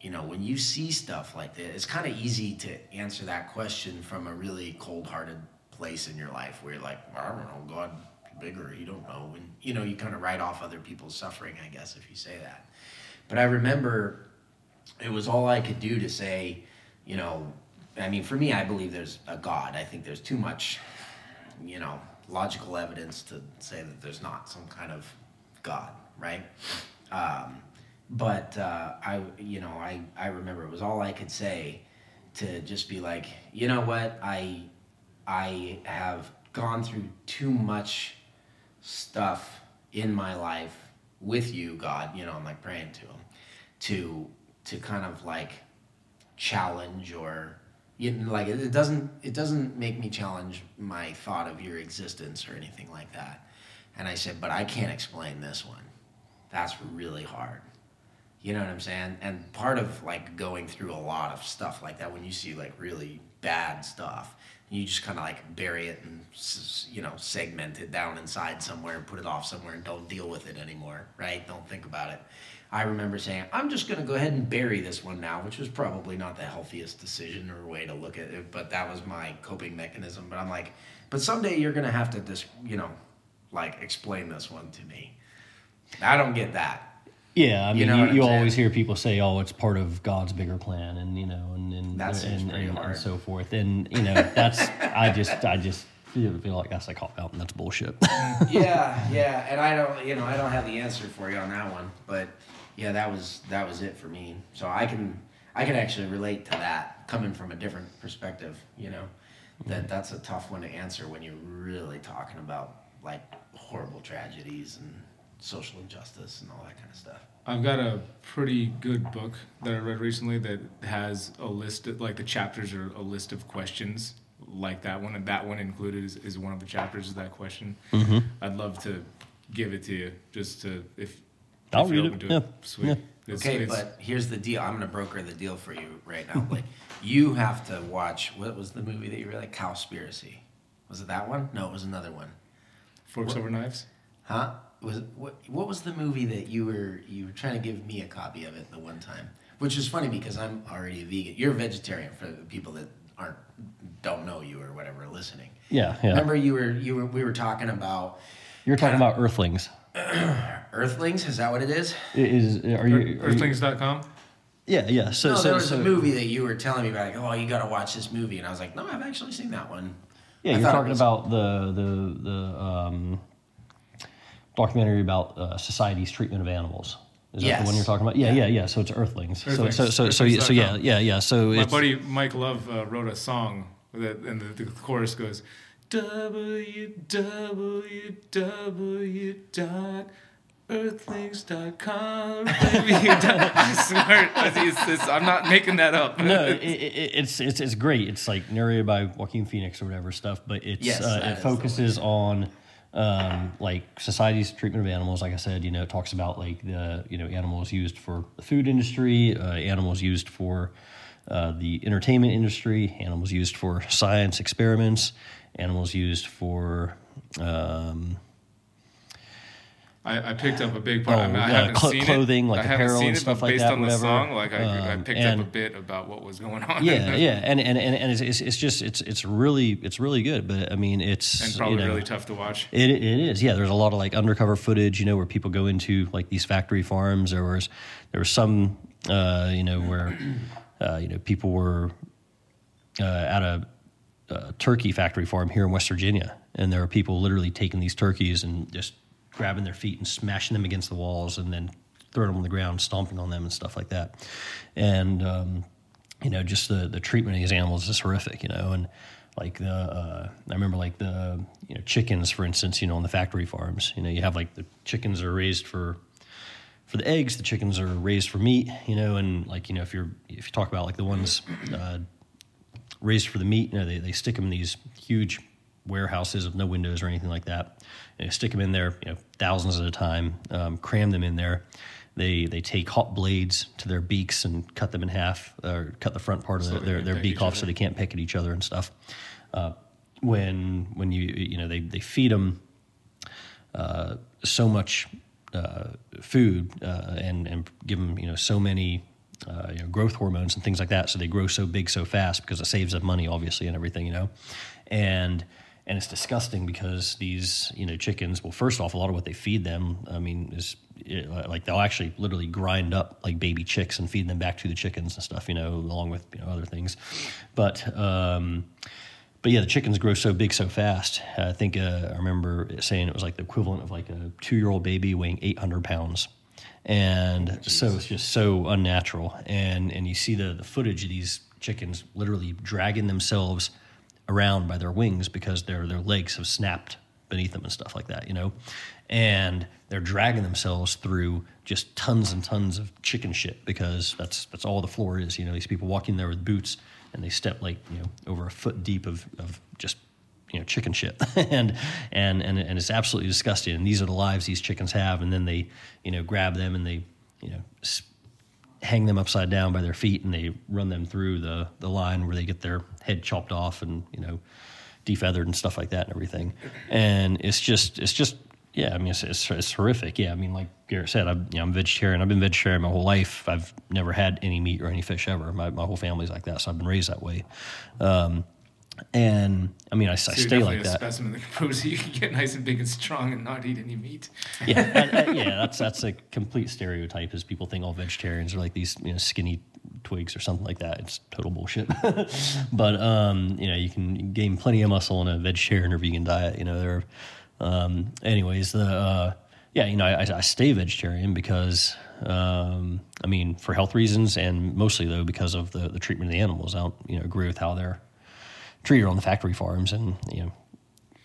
you know, when you see stuff like that, it's kind of easy to answer that question from a really cold-hearted place in your life where you're like, I don't know, God bigger, you don't know, and you know, you kind of write off other people's suffering, I guess, if you say that. But I remember it was all I could do to say, you know, I mean, for me, I believe there's a God. I think there's too much, you know, logical evidence to say that there's not some kind of God, right? Um, but uh, I, you know, I, I remember it was all I could say to just be like, you know what, I, I have gone through too much stuff in my life with you, God. You know, I'm like praying to Him to to kind of like challenge or you know, like it, it doesn't it doesn't make me challenge my thought of your existence or anything like that. And I said, but I can't explain this one. That's really hard. You know what I'm saying? And part of like going through a lot of stuff like that, when you see like really bad stuff, you just kind of like bury it and you know segment it down inside somewhere and put it off somewhere and don't deal with it anymore, right? Don't think about it. I remember saying, I'm just going to go ahead and bury this one now, which was probably not the healthiest decision or way to look at it, but that was my coping mechanism. But I'm like, but someday you're going to have to just, you know, like explain this one to me. I don't get that. Yeah, I You mean, know you, you, always hear people say, "Oh, it's part of God's bigger plan," and you know, and and and, and, and so forth. And you know, that's I just I just feel, feel like that's a cop out, and that's bullshit. yeah, [laughs] yeah, and I don't, you know, I don't have the answer for you on that one, but yeah, that was that was it for me. So I can I can actually relate to that coming from a different perspective. You know, that that's a tough one to answer when you're really talking about like horrible tragedies and social injustice and all that kind of stuff. I've got a pretty good book that I read recently that has a list of like the chapters are a list of questions like that one, and that one included is, is one of the chapters of that question. Mm-hmm. I'd love to give it to you just to if, I'll if read open it, yeah, Sweet. yeah. It's- Okay, it's- but here's the deal. I'm gonna broker the deal for you right now. like, you have to watch. What was the movie that you really like? Cowspiracy. Was it that one? No, it was another one. forks over knives. Huh? Was what? What was the movie that you were you were trying to give me a copy of it the one time? Which is funny because I'm already a vegan. You're a vegetarian for the people that aren't don't know you or whatever listening. yeah, yeah. Remember you were you were we were talking about You were talking about Earthlings. [clears throat] Earthlings. Is that what it is? Is are you? Are you Earthlings.com. yeah, yeah. So no, so there was so a movie that you were telling me about. Like, oh, you got to watch this movie, and I was like, no, I've actually seen that one. yeah, I you're thought it talking was- about the the the um, documentary about uh, society's treatment of animals. Is that the one Yes. you're talking about? Yeah, Yeah. yeah, yeah. So it's Earthlings. Earthlings. So so so so, yeah, so yeah, Earthlings.com. yeah, yeah. So My it's buddy Mike Love uh, wrote a song that, and the, the chorus goes www dot [laughs] baby. I swear, it's, it's, I'm not making that up. no, it, it, it's it's it's great. It's like narrated by Joaquin Phoenix or whatever stuff, but it's Yes, uh, that it is the focuses on um, like society's treatment of animals. Like I said, you know, it talks about like the you know animals used for the food industry, uh, animals used for uh, the entertainment industry, animals used for science experiments, animals used for um, I, I picked up a big part. Oh, I, mean, I uh, haven't clo- seen clothing, it. like I apparel and it, stuff like based that, on the song, like I, I Um, picked up a bit about what was going on. yeah, [laughs] yeah, and and and, and it's, it's, it's just it's it's really it's really good. But I mean, it's and probably you know, really tough to watch. It, it is, yeah. There's a lot of like undercover footage, you know, where people go into like these factory farms. There was there was some, uh, you know, where [clears throat] uh, you know people were uh, at a, turkey factory farm here in West Virginia, and there are people literally taking these turkeys and just grabbing their feet and smashing them against the walls, and then throwing them on the ground, stomping on them, and stuff like that. And um, you know, just the the treatment of these animals is horrific, you know, and like the uh, I remember like the you know chickens, for instance, you know, on the factory farms, you know, you have like the chickens are raised for for the eggs, the chickens are raised for meat, you know, and like you know if you're if you talk about like the ones uh, raised for the meat, you know, they they stick them in these huge warehouses with no windows or anything like that. And they stick them in there, you know, thousands at a time, um, cram them in there. They they take hot blades to their beaks and cut them in half, or cut the front part of So the, they their their beak off, other. so they can't peck at each other and stuff. Uh, when when you you know they they feed them uh, so much uh, food uh, and and give them you know so many uh, you know, growth hormones and things like that, so they grow so big so fast because it saves them money, obviously, and everything, you know, and and it's disgusting because these you know chickens. Well, first off, a lot of what they feed them, I mean, is it, like they'll actually literally grind up like baby chicks and feed them back to the chickens and stuff, you know, along with you know other things, but. Um, but yeah, the chickens grow so big so fast. I think uh, I remember saying it was like the equivalent of like a two-year-old baby weighing 800 pounds, and oh, so it's just so unnatural. And and you see the the footage of these chickens literally dragging themselves around by their wings because their their legs have snapped beneath them and stuff like that, you know, and they're dragging themselves through just tons and tons of chicken shit because that's that's all the floor is. You know, these people walking there with boots and they step like you know over a foot deep of of just you know chicken shit. [laughs] And and and and it's absolutely disgusting. And these are the lives these chickens have, and then they you know grab them and they you know. hang them upside down by their feet and they run them through the, the line where they get their head chopped off and you know defeathered and stuff like that and everything. And it's just it's just yeah i mean it's, it's, it's horrific. Yeah i mean like garrett said i'm, you know, I'm vegetarian. I've been vegetarian my whole life. I've never had any meat or any fish ever. My, my whole family's like that so i've been raised that way. Um, and i mean i, I So you're stay like a that specimen that proves [laughs] you can get nice and big and strong and not eat any meat. yeah, and- and- [laughs] yeah, that's that's a complete stereotype. Is people think all vegetarians are like these you know, skinny twigs or something like that. It's total bullshit. [laughs] but um, you know, you can gain plenty of muscle on a vegetarian or vegan diet. You know, there. Um, anyways, the uh, yeah, you know, I, I stay vegetarian because um, I mean, for health reasons, and mostly though because of the the treatment of the animals. I don't you know agree with how they're treated on the factory farms, and you know.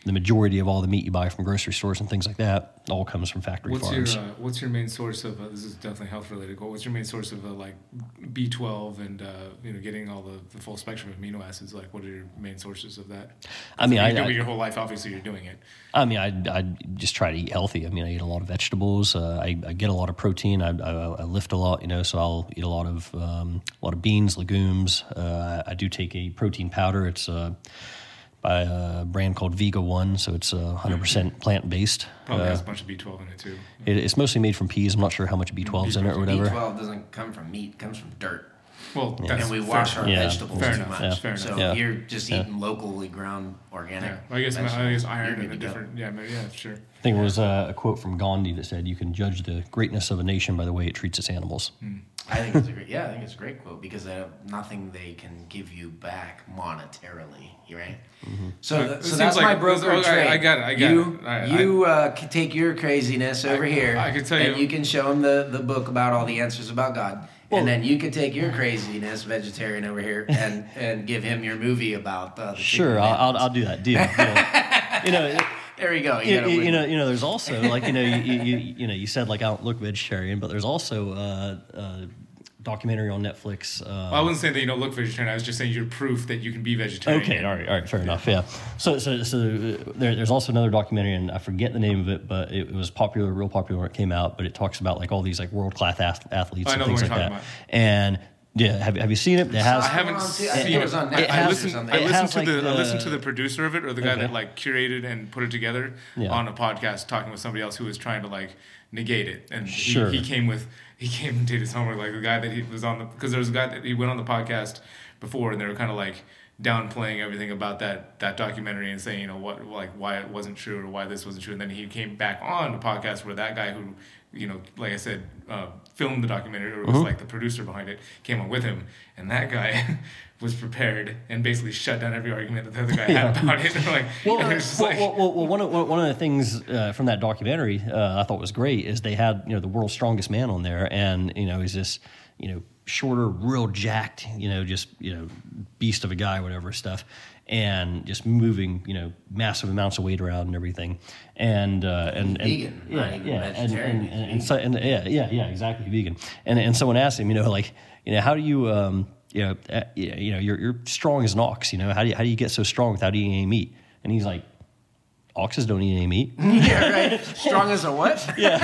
The majority of all the meat you buy from grocery stores and things like that all comes from factory What's farms. your uh, What's your main source of? Uh, this is definitely health related. But what's your main source of uh, like B twelve and uh, you know getting all the, the full spectrum of amino acids? Like, what are your main sources of that? I mean, I- doing I- it your whole life. Obviously, you're doing it. I mean, I I just try to eat healthy. I mean, I eat a lot of vegetables. Uh, I, I get a lot of protein. I, I, I lift a lot, you know, so I'll eat a lot of um, a lot of beans, legumes. Uh, I do take a protein powder. It's uh, by a brand called Vega One, so it's uh, 100% plant based. Probably Uh, has a bunch of B twelve in it too. it, it's mostly made from peas. I'm not sure how much B12 is in it or whatever. B12 doesn't come from meat; it comes from dirt. Well, that's and we wash enough. our Yeah. vegetables Fair too enough. much. Yeah. Fair so enough. You're just Yeah. eating locally grown organic. Yeah, I guess I guess iron you're and a good to go. different. Yeah, maybe, yeah, sure. I think it was uh, a quote from Gandhi that said, "You can judge the greatness of a nation by the way it treats its animals." I think it's a great, yeah, I think it's a great quote because they have nothing they can give you back monetarily. You right? So, th- it so that's like- my broker okay, trade. I got it, I got you, it. I- you uh, can take your craziness over here. I can tell and you- you can show him the, the book about all the answers about God. and then you can take your craziness, vegetarian over here, and, and give him your movie about uh, the Sure, I'll, I'll. I'll do that. Deal. deal. [laughs] you know, it, There you go. You, you, you- know, you know, there's also like you know, you, you, you, you know, you said like I don't look vegetarian, but there's also uh, a documentary on Netflix. Uh, Well, I wasn't saying that you don't look vegetarian. I was just saying you're proof that you can be vegetarian. Okay, all right, all right, fair enough. Yeah. So, so, so uh, there, there's also another documentary, and I forget the name of it, but it, it was popular, real popular when it came out. But it talks about like all these like world class athletes I and know things one like you're that. talking And yeah, have, have you seen it? It has. I haven't I seen think it. it was on I- Netflix I or listened, something. I It listened to like, the, I listened to the producer of it or the guy Okay. that like curated and put it together Yeah. on a podcast talking with somebody else who was trying to like negate it. And Sure. he, he came with he came and did his homework like the guy that he was on the because there was a guy that he went on the podcast before and they were kind of like downplaying everything about that that documentary and saying you know what like why it wasn't true or why this wasn't true and then he came back on the podcast where that guy who you know like I said uh, filmed the documentary or was Mm-hmm. like the producer behind it came on with him and that guy [laughs] was prepared and basically shut down every argument that the other guy had [laughs] about it. [laughs] Like Well, it well, like well, well, well, one of one of the things uh, from that documentary uh, I thought was great is they had you know the world's strongest man on there, and you know he's this you know shorter, real jacked, you know just you know beast of a guy, whatever stuff, and just moving you know massive amounts of weight around and everything, and uh, and, and Vegan, yeah, yeah, and, vegetarian, and, and, and, so, and yeah, yeah, yeah, exactly, vegan, and and someone asked him, you know, like you know how do you um, you know, uh, you know, you're, you're strong as an ox. You know, how do you, how do you get so strong without eating any meat? And he's like, oxes don't eat any meat. [laughs] yeah, right. Strong as a what? Yeah.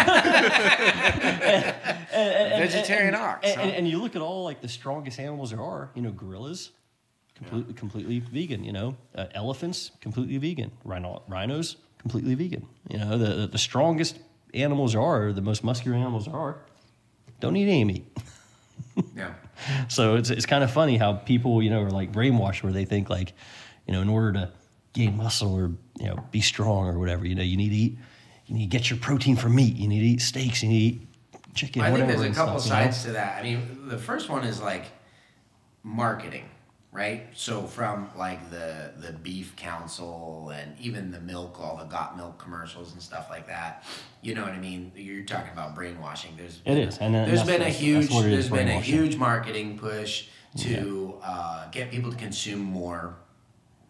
[laughs] Vegetarian ox. and, huh? and, and you look at all like the strongest animals there are. You know, gorillas, completely completely vegan. You know, uh, elephants completely vegan. Rhino, rhinos completely vegan. You know, the, the strongest animals are, the most muscular animals are, don't eat any meat. yeah. [laughs] So it's it's kind of funny how people you know are like brainwashed where they think like, you know, in order to gain muscle or you know be strong or whatever, you know, you need to eat, you need to get your protein from meat. You need to eat steaks. You need to eat chicken. I think there's a couple stuff, you know? sides to that. I mean, the first one is like marketing, right? So from like the the beef council and even the milk, all the got milk commercials and stuff like that. You know what I mean? You're talking about brainwashing. There's It is, and there's been a huge that's what it is, there's been a huge marketing push to uh, get people to consume more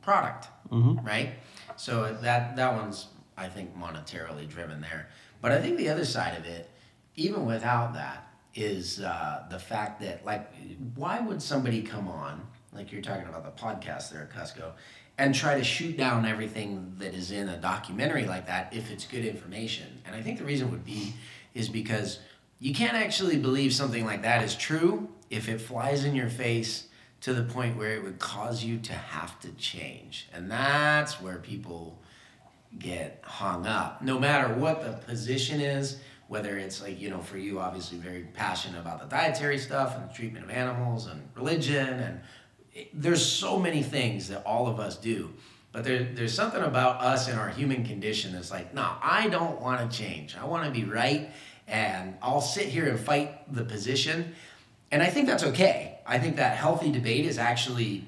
product, Mm-hmm. right? So that that one's I think monetarily driven there. But I think the other side of it, even without that, is uh, the fact that like, why would somebody come on like you're talking about the podcast there at Cusco, and try to shoot down everything that is in a documentary like that if it's good information? And I think the reason would be is because you can't actually believe something like that is true if it flies in your face to the point where it would cause you to have to change. And that's where people get hung up. No matter what the position is, whether it's like, you know, for you, obviously very passionate about the dietary stuff and the treatment of animals and religion. And there's so many things that all of us do. But there, there's something about us and our human condition that's like, no, I don't want to change. I want to be right. And I'll sit here and fight the position. And I think that's okay. I think that healthy debate is actually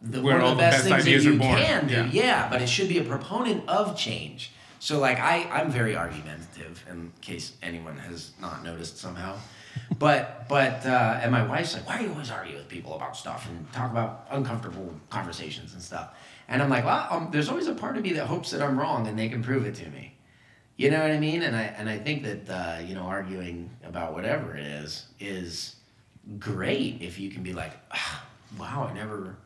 the, Where one of the the best, best things that you born. can do. Yeah. Yeah. but it should be a proponent of change. So like I, I'm very argumentative in case anyone has not noticed somehow. But but uh, and my wife's like, why do you always argue with people about stuff and talk about uncomfortable conversations and stuff? And I'm like, well, um, there's always a part of me that hopes that I'm wrong and they can prove it to me. You know what I mean? And I and I think that uh, you know arguing about whatever it is is great if you can be like, ah, wow, I never,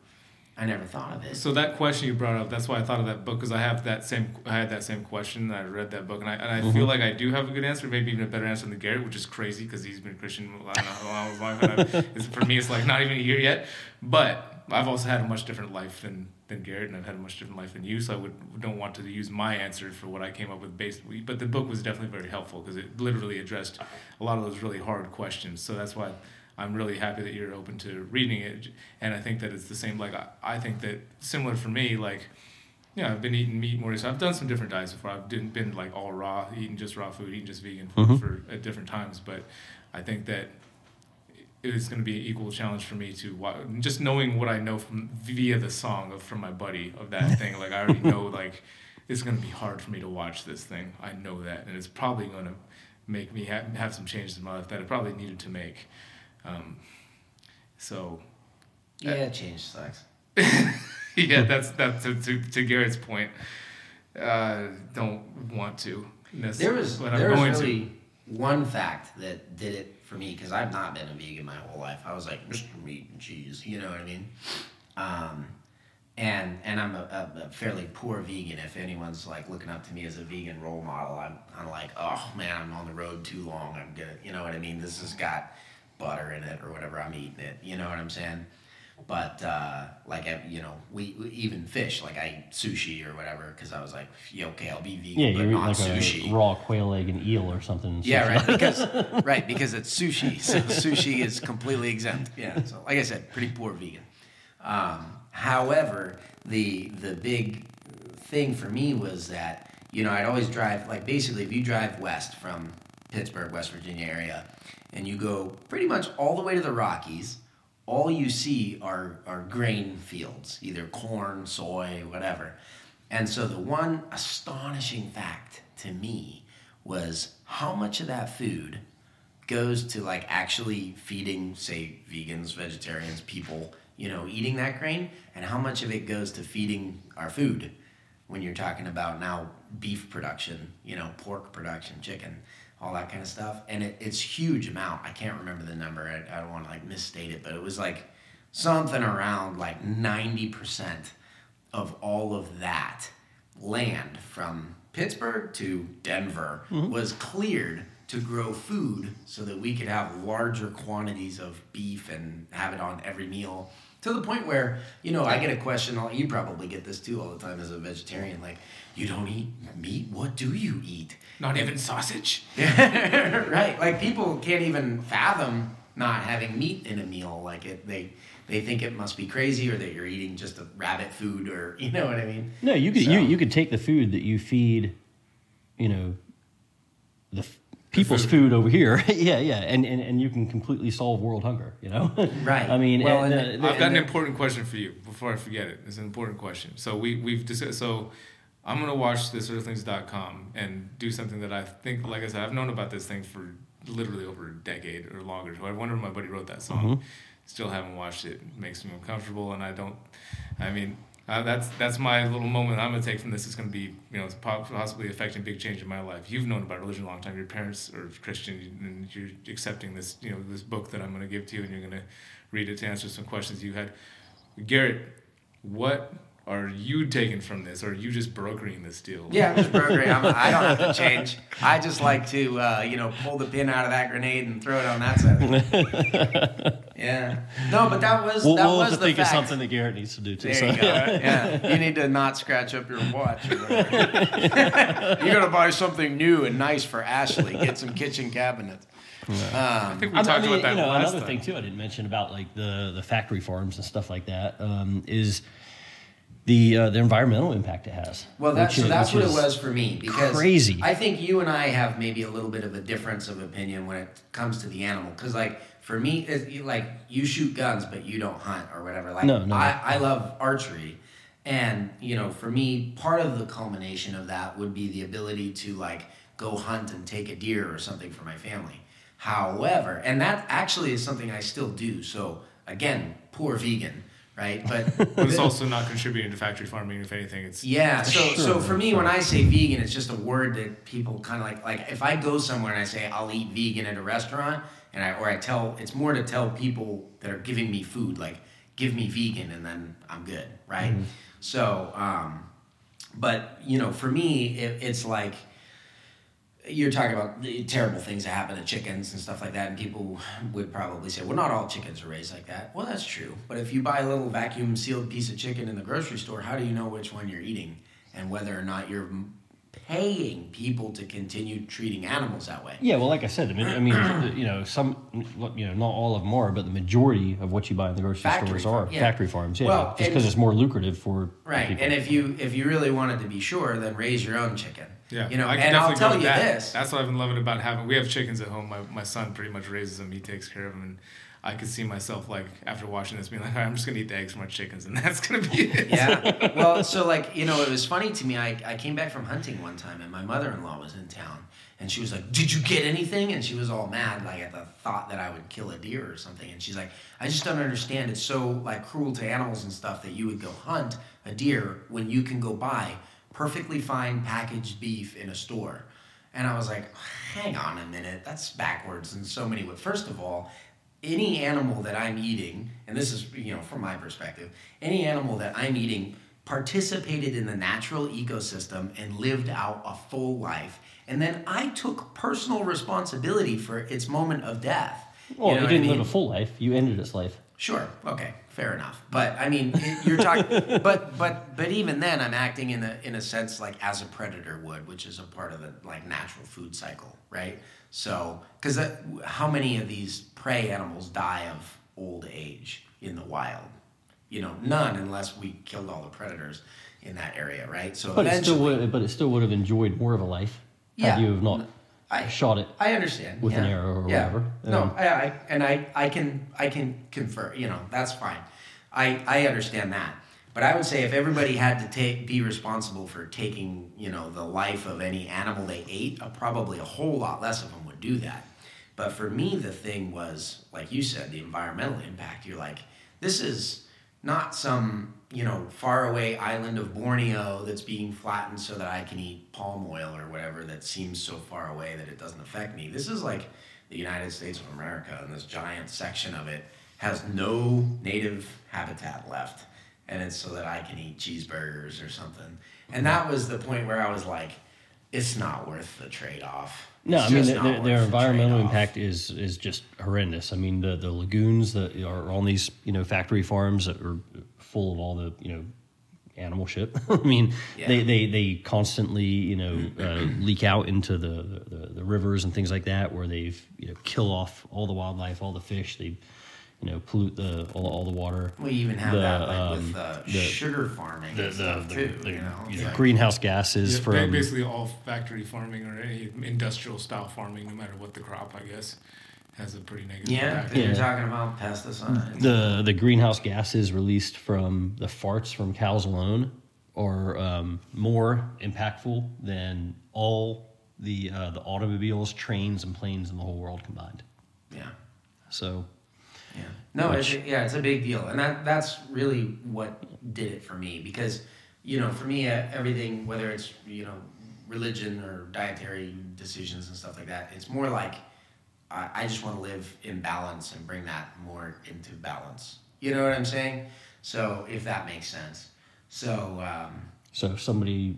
I never thought of it. So that question you brought up, that's why I thought of that book because I have that same, I had that same question. I read that book and I, and I Mm-hmm. feel like I do have a good answer, maybe even a better answer than Garrett, which is crazy because he's been a Christian I don't know how long his life. And it's, for me, it's like not even a year yet. But I've also had a much different life than than Garrett, and I've had a much different life than you. So I would don't want to use my answer for what I came up with based. But the book was definitely very helpful because it literally addressed a lot of those really hard questions. So that's why. I'm really happy that you're open to reading it, and I think that it's the same. Like I, I think that similar for me. Like, yeah, I've been eating meat more. So I've done some different diets before. I've didn't been like all raw, eating just raw food, eating just vegan for, Mhm. for at different times. But I think that it is going to be an equal challenge for me to wa- just knowing what I know from via the song of from my buddy of that [laughs] thing. Like I already know like it's going to be hard for me to watch this thing. I know that, and it's probably going to make me ha- have some changes in my life that I probably needed to make. Um, so yeah, change sucks. [laughs] yeah, that's that's to, to, to Garrett's point. uh, don't want to. There was there was really one fact that did it for me because I've not been a vegan my whole life. I was like Mr. Meat and Cheese, you know what I mean? Um, and and I'm a, a, a fairly poor vegan. If anyone's like looking up to me as a vegan role model, I'm I'm like, oh man, I'm on the road too long. I'm gonna, you know what I mean? This has got butter in it or whatever. I'm eating it. You know what I'm saying? But uh, like I- you know, we, we even fish. Like I eat sushi or whatever because I was like, yeah, okay, I'll be vegan, Yeah, but not like sushi. a raw quail egg and eel or something. Yeah, right. Because [laughs] right because it's sushi, so sushi is completely exempt. Yeah. So like I said, pretty poor vegan. Um, however, the the big thing for me was that you know I'd always drive like basically if you drive west from Pittsburgh, West Virginia area, and you go pretty much all the way to the Rockies, all you see are are grain fields, either corn, soy, whatever. And so the one astonishing fact to me was how much of that food goes to like actually feeding say vegans vegetarians people you know eating that grain and how much of it goes to feeding our food when you're talking about now beef production you know pork production chicken all that kind of stuff and it, it's huge amount. I can't remember the number. I, I don't want to like misstate it but it was like something around like 90% of all of that land from Pittsburgh to Denver mm-hmm. was cleared to grow food so that we could have larger quantities of beef and have it on every meal to the point where you know i get a question all- you probably get this too all the time as a vegetarian like you don't eat meat? What do you eat? Not even sausage. [laughs] right like people can't even fathom not having meat in a meal like it they they think it must be crazy or that you're eating just a rabbit food or [laughs] you know what i mean? No, you could So- you, you could take the food that you feed, you know, the f- people's food. food. over here. [laughs] yeah, yeah, and, and and you can completely solve world hunger. You know, [laughs] Right. I mean, Well, and, and uh, I've got an important question for you before I forget it. It's an important question. So we we've discussed. So I'm gonna watch this earthlings.com and do something that I think, like I said, I've known about this thing for literally over a decade or longer. So I wonder if my buddy wrote that song. Still haven't watched it. It makes me uncomfortable, and I don't. I mean. Uh, that's that's my little moment I'm gonna take from this. It's gonna be you know possibly affecting big change in my life. You've known about religion a long time. Your parents are Christian, and you're accepting this you know this book that I'm gonna give to you, and you're gonna read it to answer some questions you had. Garrett, what are you taking from this? Or are you just brokering this deal? Yeah, I'm just brokering. I'm, I don't have to change. I just like to, uh, you know, pull the pin out of that grenade and throw it on that side. [laughs] yeah. No, but that was we'll, that we'll was have to the think fact. of something that Garrett needs to do too. There so. you go. Yeah, you need to not scratch up your watch. [laughs] You're gonna buy something new and nice for Ashley. Get some kitchen cabinets. I think we I talked mean, about that you know, last another time. thing too I didn't mention about like the the factory farms and stuff like that um, is the uh, the environmental impact it has. Well, that, so is- that's what it was for me because crazy. I think you and I have maybe a little bit of a difference of opinion when it comes to the animal. Because like for me, like you shoot guns, but you don't hunt or whatever. Like No, no. I, I love archery, and you know, for me, part of the culmination of that would be the ability to like go hunt and take a deer or something for my family. However, and that actually is something I still do. So again, poor vegan, right? But [laughs] But it's also not contributing to factory farming. If anything, it's yeah, so Sure, so for me, when I say vegan, it's just a word that people kind of like. Like if I go somewhere and I say I'll eat vegan at a restaurant, and I or I tell, it's more to tell people that are giving me food, like give me vegan, and then I'm good, right? So, um, but you know, for me, it, it's like you're talking about the terrible things that happen to chickens and stuff like that, and people would probably say, "Well, not all chickens are raised like that." Well, that's true, but if you buy a little vacuum sealed piece of chicken in the grocery store, how do you know which one you're eating and whether or not you're paying people to continue treating animals that way? Yeah, well, like I said, I mean, I mean, you know, some, you know, not all of them are, but the majority of what you buy in the grocery Factory stores are yeah. factory farms. Yeah, Well, just because it's more lucrative for Right, people. and if you if you really wanted to be sure, then raise your own chicken. Yeah. you know, I can and I'll tell you that. this. That's what I've been loving about having. We have chickens at home. My my son pretty much raises them. He takes care of them, and I could see myself like after watching this being like, "All right, I'm just gonna eat the eggs from my chickens, and [laughs] that's gonna be it. yeah. [laughs] Well, so like you know, it was funny to me. I I came back from hunting one time, and my mother in law was in town, and she was like, "Did you get anything?" And she was all mad, like at the thought that I would kill a deer or something. And she's like, "I just don't understand. It's so like cruel to animals and stuff that you would go hunt a deer when you can go buy." Perfectly fine packaged beef in a store. And I was like, hang on a minute, that's backwards in so many ways. First of all, any animal that I'm eating, and this is, you know, from my perspective, any animal that I'm eating participated in the natural ecosystem and lived out a full life. And then I took personal responsibility for its moment of death. Well, you, know I didn't mean? live a full life. You ended its life. Sure. Okay. Fair enough. But I mean, you're talking. [laughs] but but but even then, I'm acting in a in a sense like as a predator would, which is a part of the like natural food cycle, right? So, because how many of these prey animals die of old age in the wild? You know, none unless we killed all the predators in that area, right? So But it still would. But it still would have enjoyed more of a life Yeah. had you have not I- shot it. I understand with an arrow or yeah. whatever. No, Um, I, I and I, I can I can confer. You know, that's fine. I I understand that. But I would say if everybody had to take be responsible for taking you know the life of any animal they ate, uh, probably a whole lot less of them would do that. But for me, the thing was like you said, the environmental impact. You're like, this is not some you know faraway island of Borneo that's being flattened so that I can eat palm oil or whatever that seems so far away that it doesn't affect me. This is like the United States of America, and this giant section of it has no native habitat left, and it's so that I can eat cheeseburgers or something. And that was the point where I was like, it's not worth the trade off. No, I mean their, their, their environmental impact is is just horrendous. I mean the the lagoons that are on these you know factory farms that are full of all the you know animal shit. [laughs] I mean Yeah. they, they they constantly you know uh, leak out into the, the the rivers and things like that where they've you know kill off all the wildlife, all the fish. They you know pollute the all, all the water. We even have the, that like, um, with uh, the- sugar farming The the, stuff the, too. the, you know, you It's like- greenhouse gases Yeah, from basically all factory farming or any industrial style farming, no matter what the crop, I guess, has a pretty negative Yeah, impact. 'cause you're talking about pesticides. the the greenhouse gases released from the farts from cows alone are um, more impactful than all the uh, the automobiles, trains, and planes in the whole world combined. yeah. So Yeah. No, it's Which- yeah, it's a big deal, and that that's really what did it for me because, you know, for me, everything whether it's you know religion or dietary decisions and stuff like that, it's more like I, I just want to live in balance and bring that more into balance. You know what I'm saying? So if that makes sense. So um, so if somebody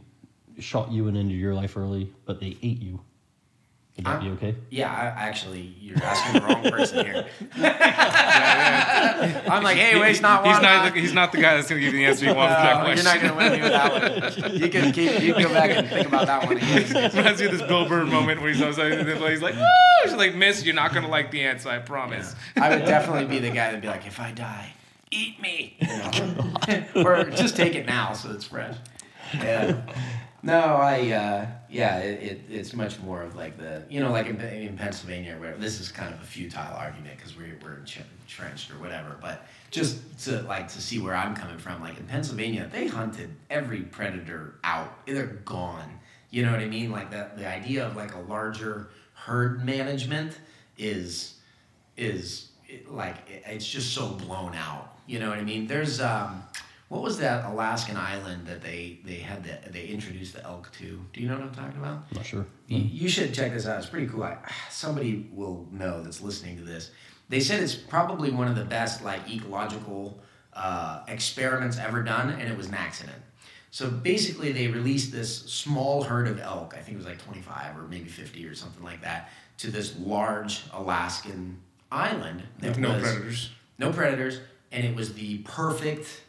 shot you and ended your life early, but they ate you, would that I'm- okay? yeah, I, actually, you're asking the wrong person here. [laughs] I'm like, hey, waste not, He's not, not. the, he's not the guy that's going to give you the answer you want for that question. You're not gonna win me with that one. [laughs] You can keep. You can go back and think about that one again. [laughs] reminds me of this Bill Burr moment where he's, he's like, ah, oh, she's like, miss, you're not going to like the answer, I promise. I would definitely be the guy that'd be like, if I die, eat me, You know? or just take it now so it's fresh. Yeah. No, I uh, yeah, it, it, it's much more of like the you know like in, in Pennsylvania where this is kind of a futile argument because we're we're entrenched or whatever, but just to like to see where I'm coming from, like in Pennsylvania, they hunted every predator out. They're gone. You know what I mean? Like the the idea of like a larger herd management is is like it's just so blown out. You know what I mean? There's um, what was that Alaskan island that they they had the, they introduced the elk to? Do you know what I'm talking about? I'm not sure. You, you should check this out. It's pretty cool. I, [sighs] somebody will know that's listening to this. They said it's probably one of the best like ecological uh, experiments ever done, and it was an accident. So basically, they released this small herd of elk. I think it was like 25 or maybe 50 or something like that to this large Alaskan island. that With no was- predators. no predators, and it was the perfect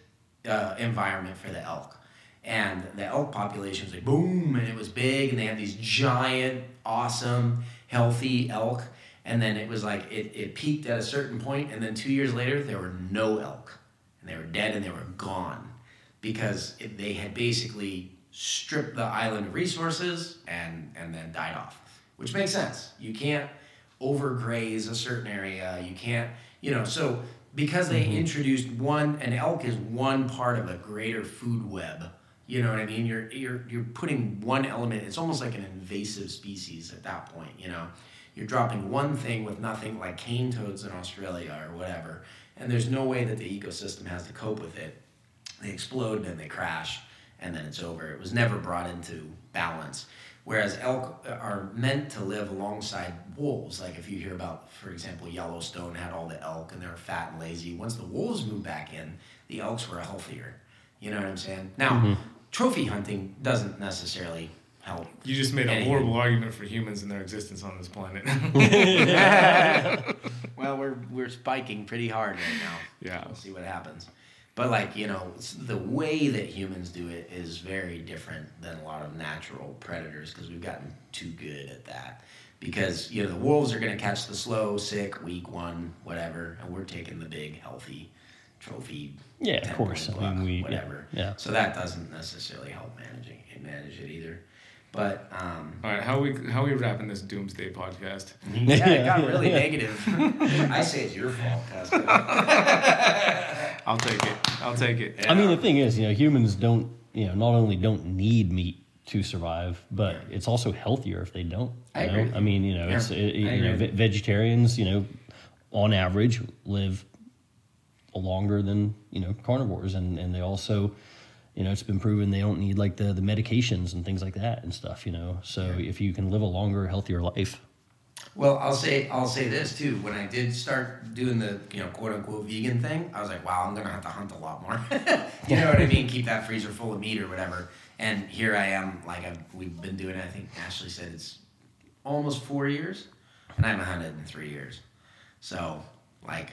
uh, environment for the elk. And the elk population was like boom, and it was big, and they had these giant, awesome, healthy elk. And then it was like it, it peaked at a certain point, and then two years later there were no elk, and they were dead and they were gone because it, they had basically stripped the island of resources and and then died off, which makes sense. You can't overgraze a certain area. You can't, you know, so because they mm-hmm. introduced one, an elk is one part of a greater food web. You know what I mean? You're you're you're putting one element. It's almost like an invasive species at that point. You know, you're dropping one thing with nothing, like cane toads in Australia or whatever, and there's no way that the ecosystem has to cope with it. They explode and they crash, and then it's over. It was never brought into balance. Whereas elk are meant to live alongside wolves. Like if you hear about, for example, Yellowstone had all the elk and they were fat and lazy. Once the wolves moved back in, the elks were healthier. You know what I'm saying? Now, mm-hmm. trophy hunting doesn't necessarily help. You just made a horrible argument for humans and their existence on this planet. [laughs] [laughs] Well, we're we're spiking pretty hard right now. Yeah. We'll see what happens. But like you know, the way that humans do it is very different than a lot of natural predators because we've gotten too good at that. Because you know the wolves are going to catch the slow, sick, weak one, whatever, and we're taking the big, healthy trophy. Yeah, of course. I mean, we- yeah, whatever. yeah. So that doesn't necessarily help managing manage it either. But um, All right, how we how we wrapping this doomsday podcast? [laughs] yeah, it got really [laughs] negative. [laughs] I say it's your fault, Cosmo. I'll take it. I'll take it. I mean, the thing is, you know, humans don't, you know, not only don't need meat to survive, but it's also healthier if they don't. I you agree know? I mean, you know, it's it, you know, agree. ve- vegetarians, you know, on average live longer than you know carnivores, and and they also, you know, it's been proven they don't need like the the medications and things like that and stuff. You know, so if you can live a longer, healthier life, Well, I'll say I'll say this too. When I did start doing the you know quote unquote vegan thing, I was like, wow, I'm gonna have to hunt a lot more. [laughs] you know what I mean? Keep that freezer full of meat or whatever. And here I am, like I've, we've been doing. it. I think Ashley said it's almost four years, and I haven't hunted in three years. So like.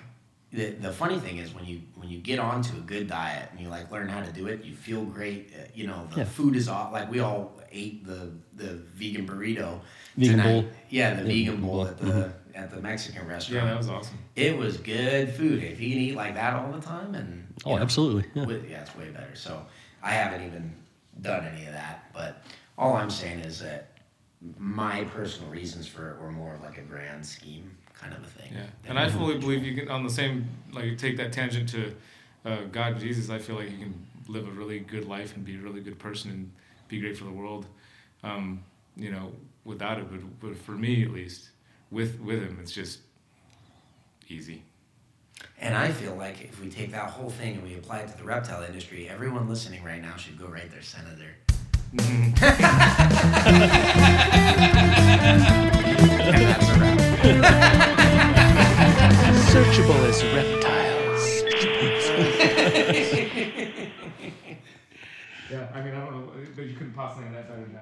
The, the funny thing is when you when you get onto a good diet and you like learn how to do it, you feel great. Uh, you know the Yeah. food is off. Like we all ate the the vegan burrito. Vegan tonight. bowl. Yeah, the Yeah, vegan bowl bowl. at the at the Mexican restaurant. Yeah, that was awesome. It was good food. If you can eat like that all the time, and oh, know, absolutely, yeah. with- yeah, it's way better. So I haven't even done any of that. But all I'm saying is that my personal reasons for it were more like a grand scheme kind of a thing. Yeah, and I fully believe you can on the same like take that tangent to uh, God Jesus. I feel like you can live a really good life and be a really good person and be great for the world. Um, you know, without it, but, but for me at least, with with him, it's just easy. And I feel like if we take that whole thing and we apply it to the reptile industry, everyone listening right now should go write their senator. [laughs] Searchable as reptiles. [laughs] Yeah, I mean, I don't know, but you couldn't possibly have that better than that.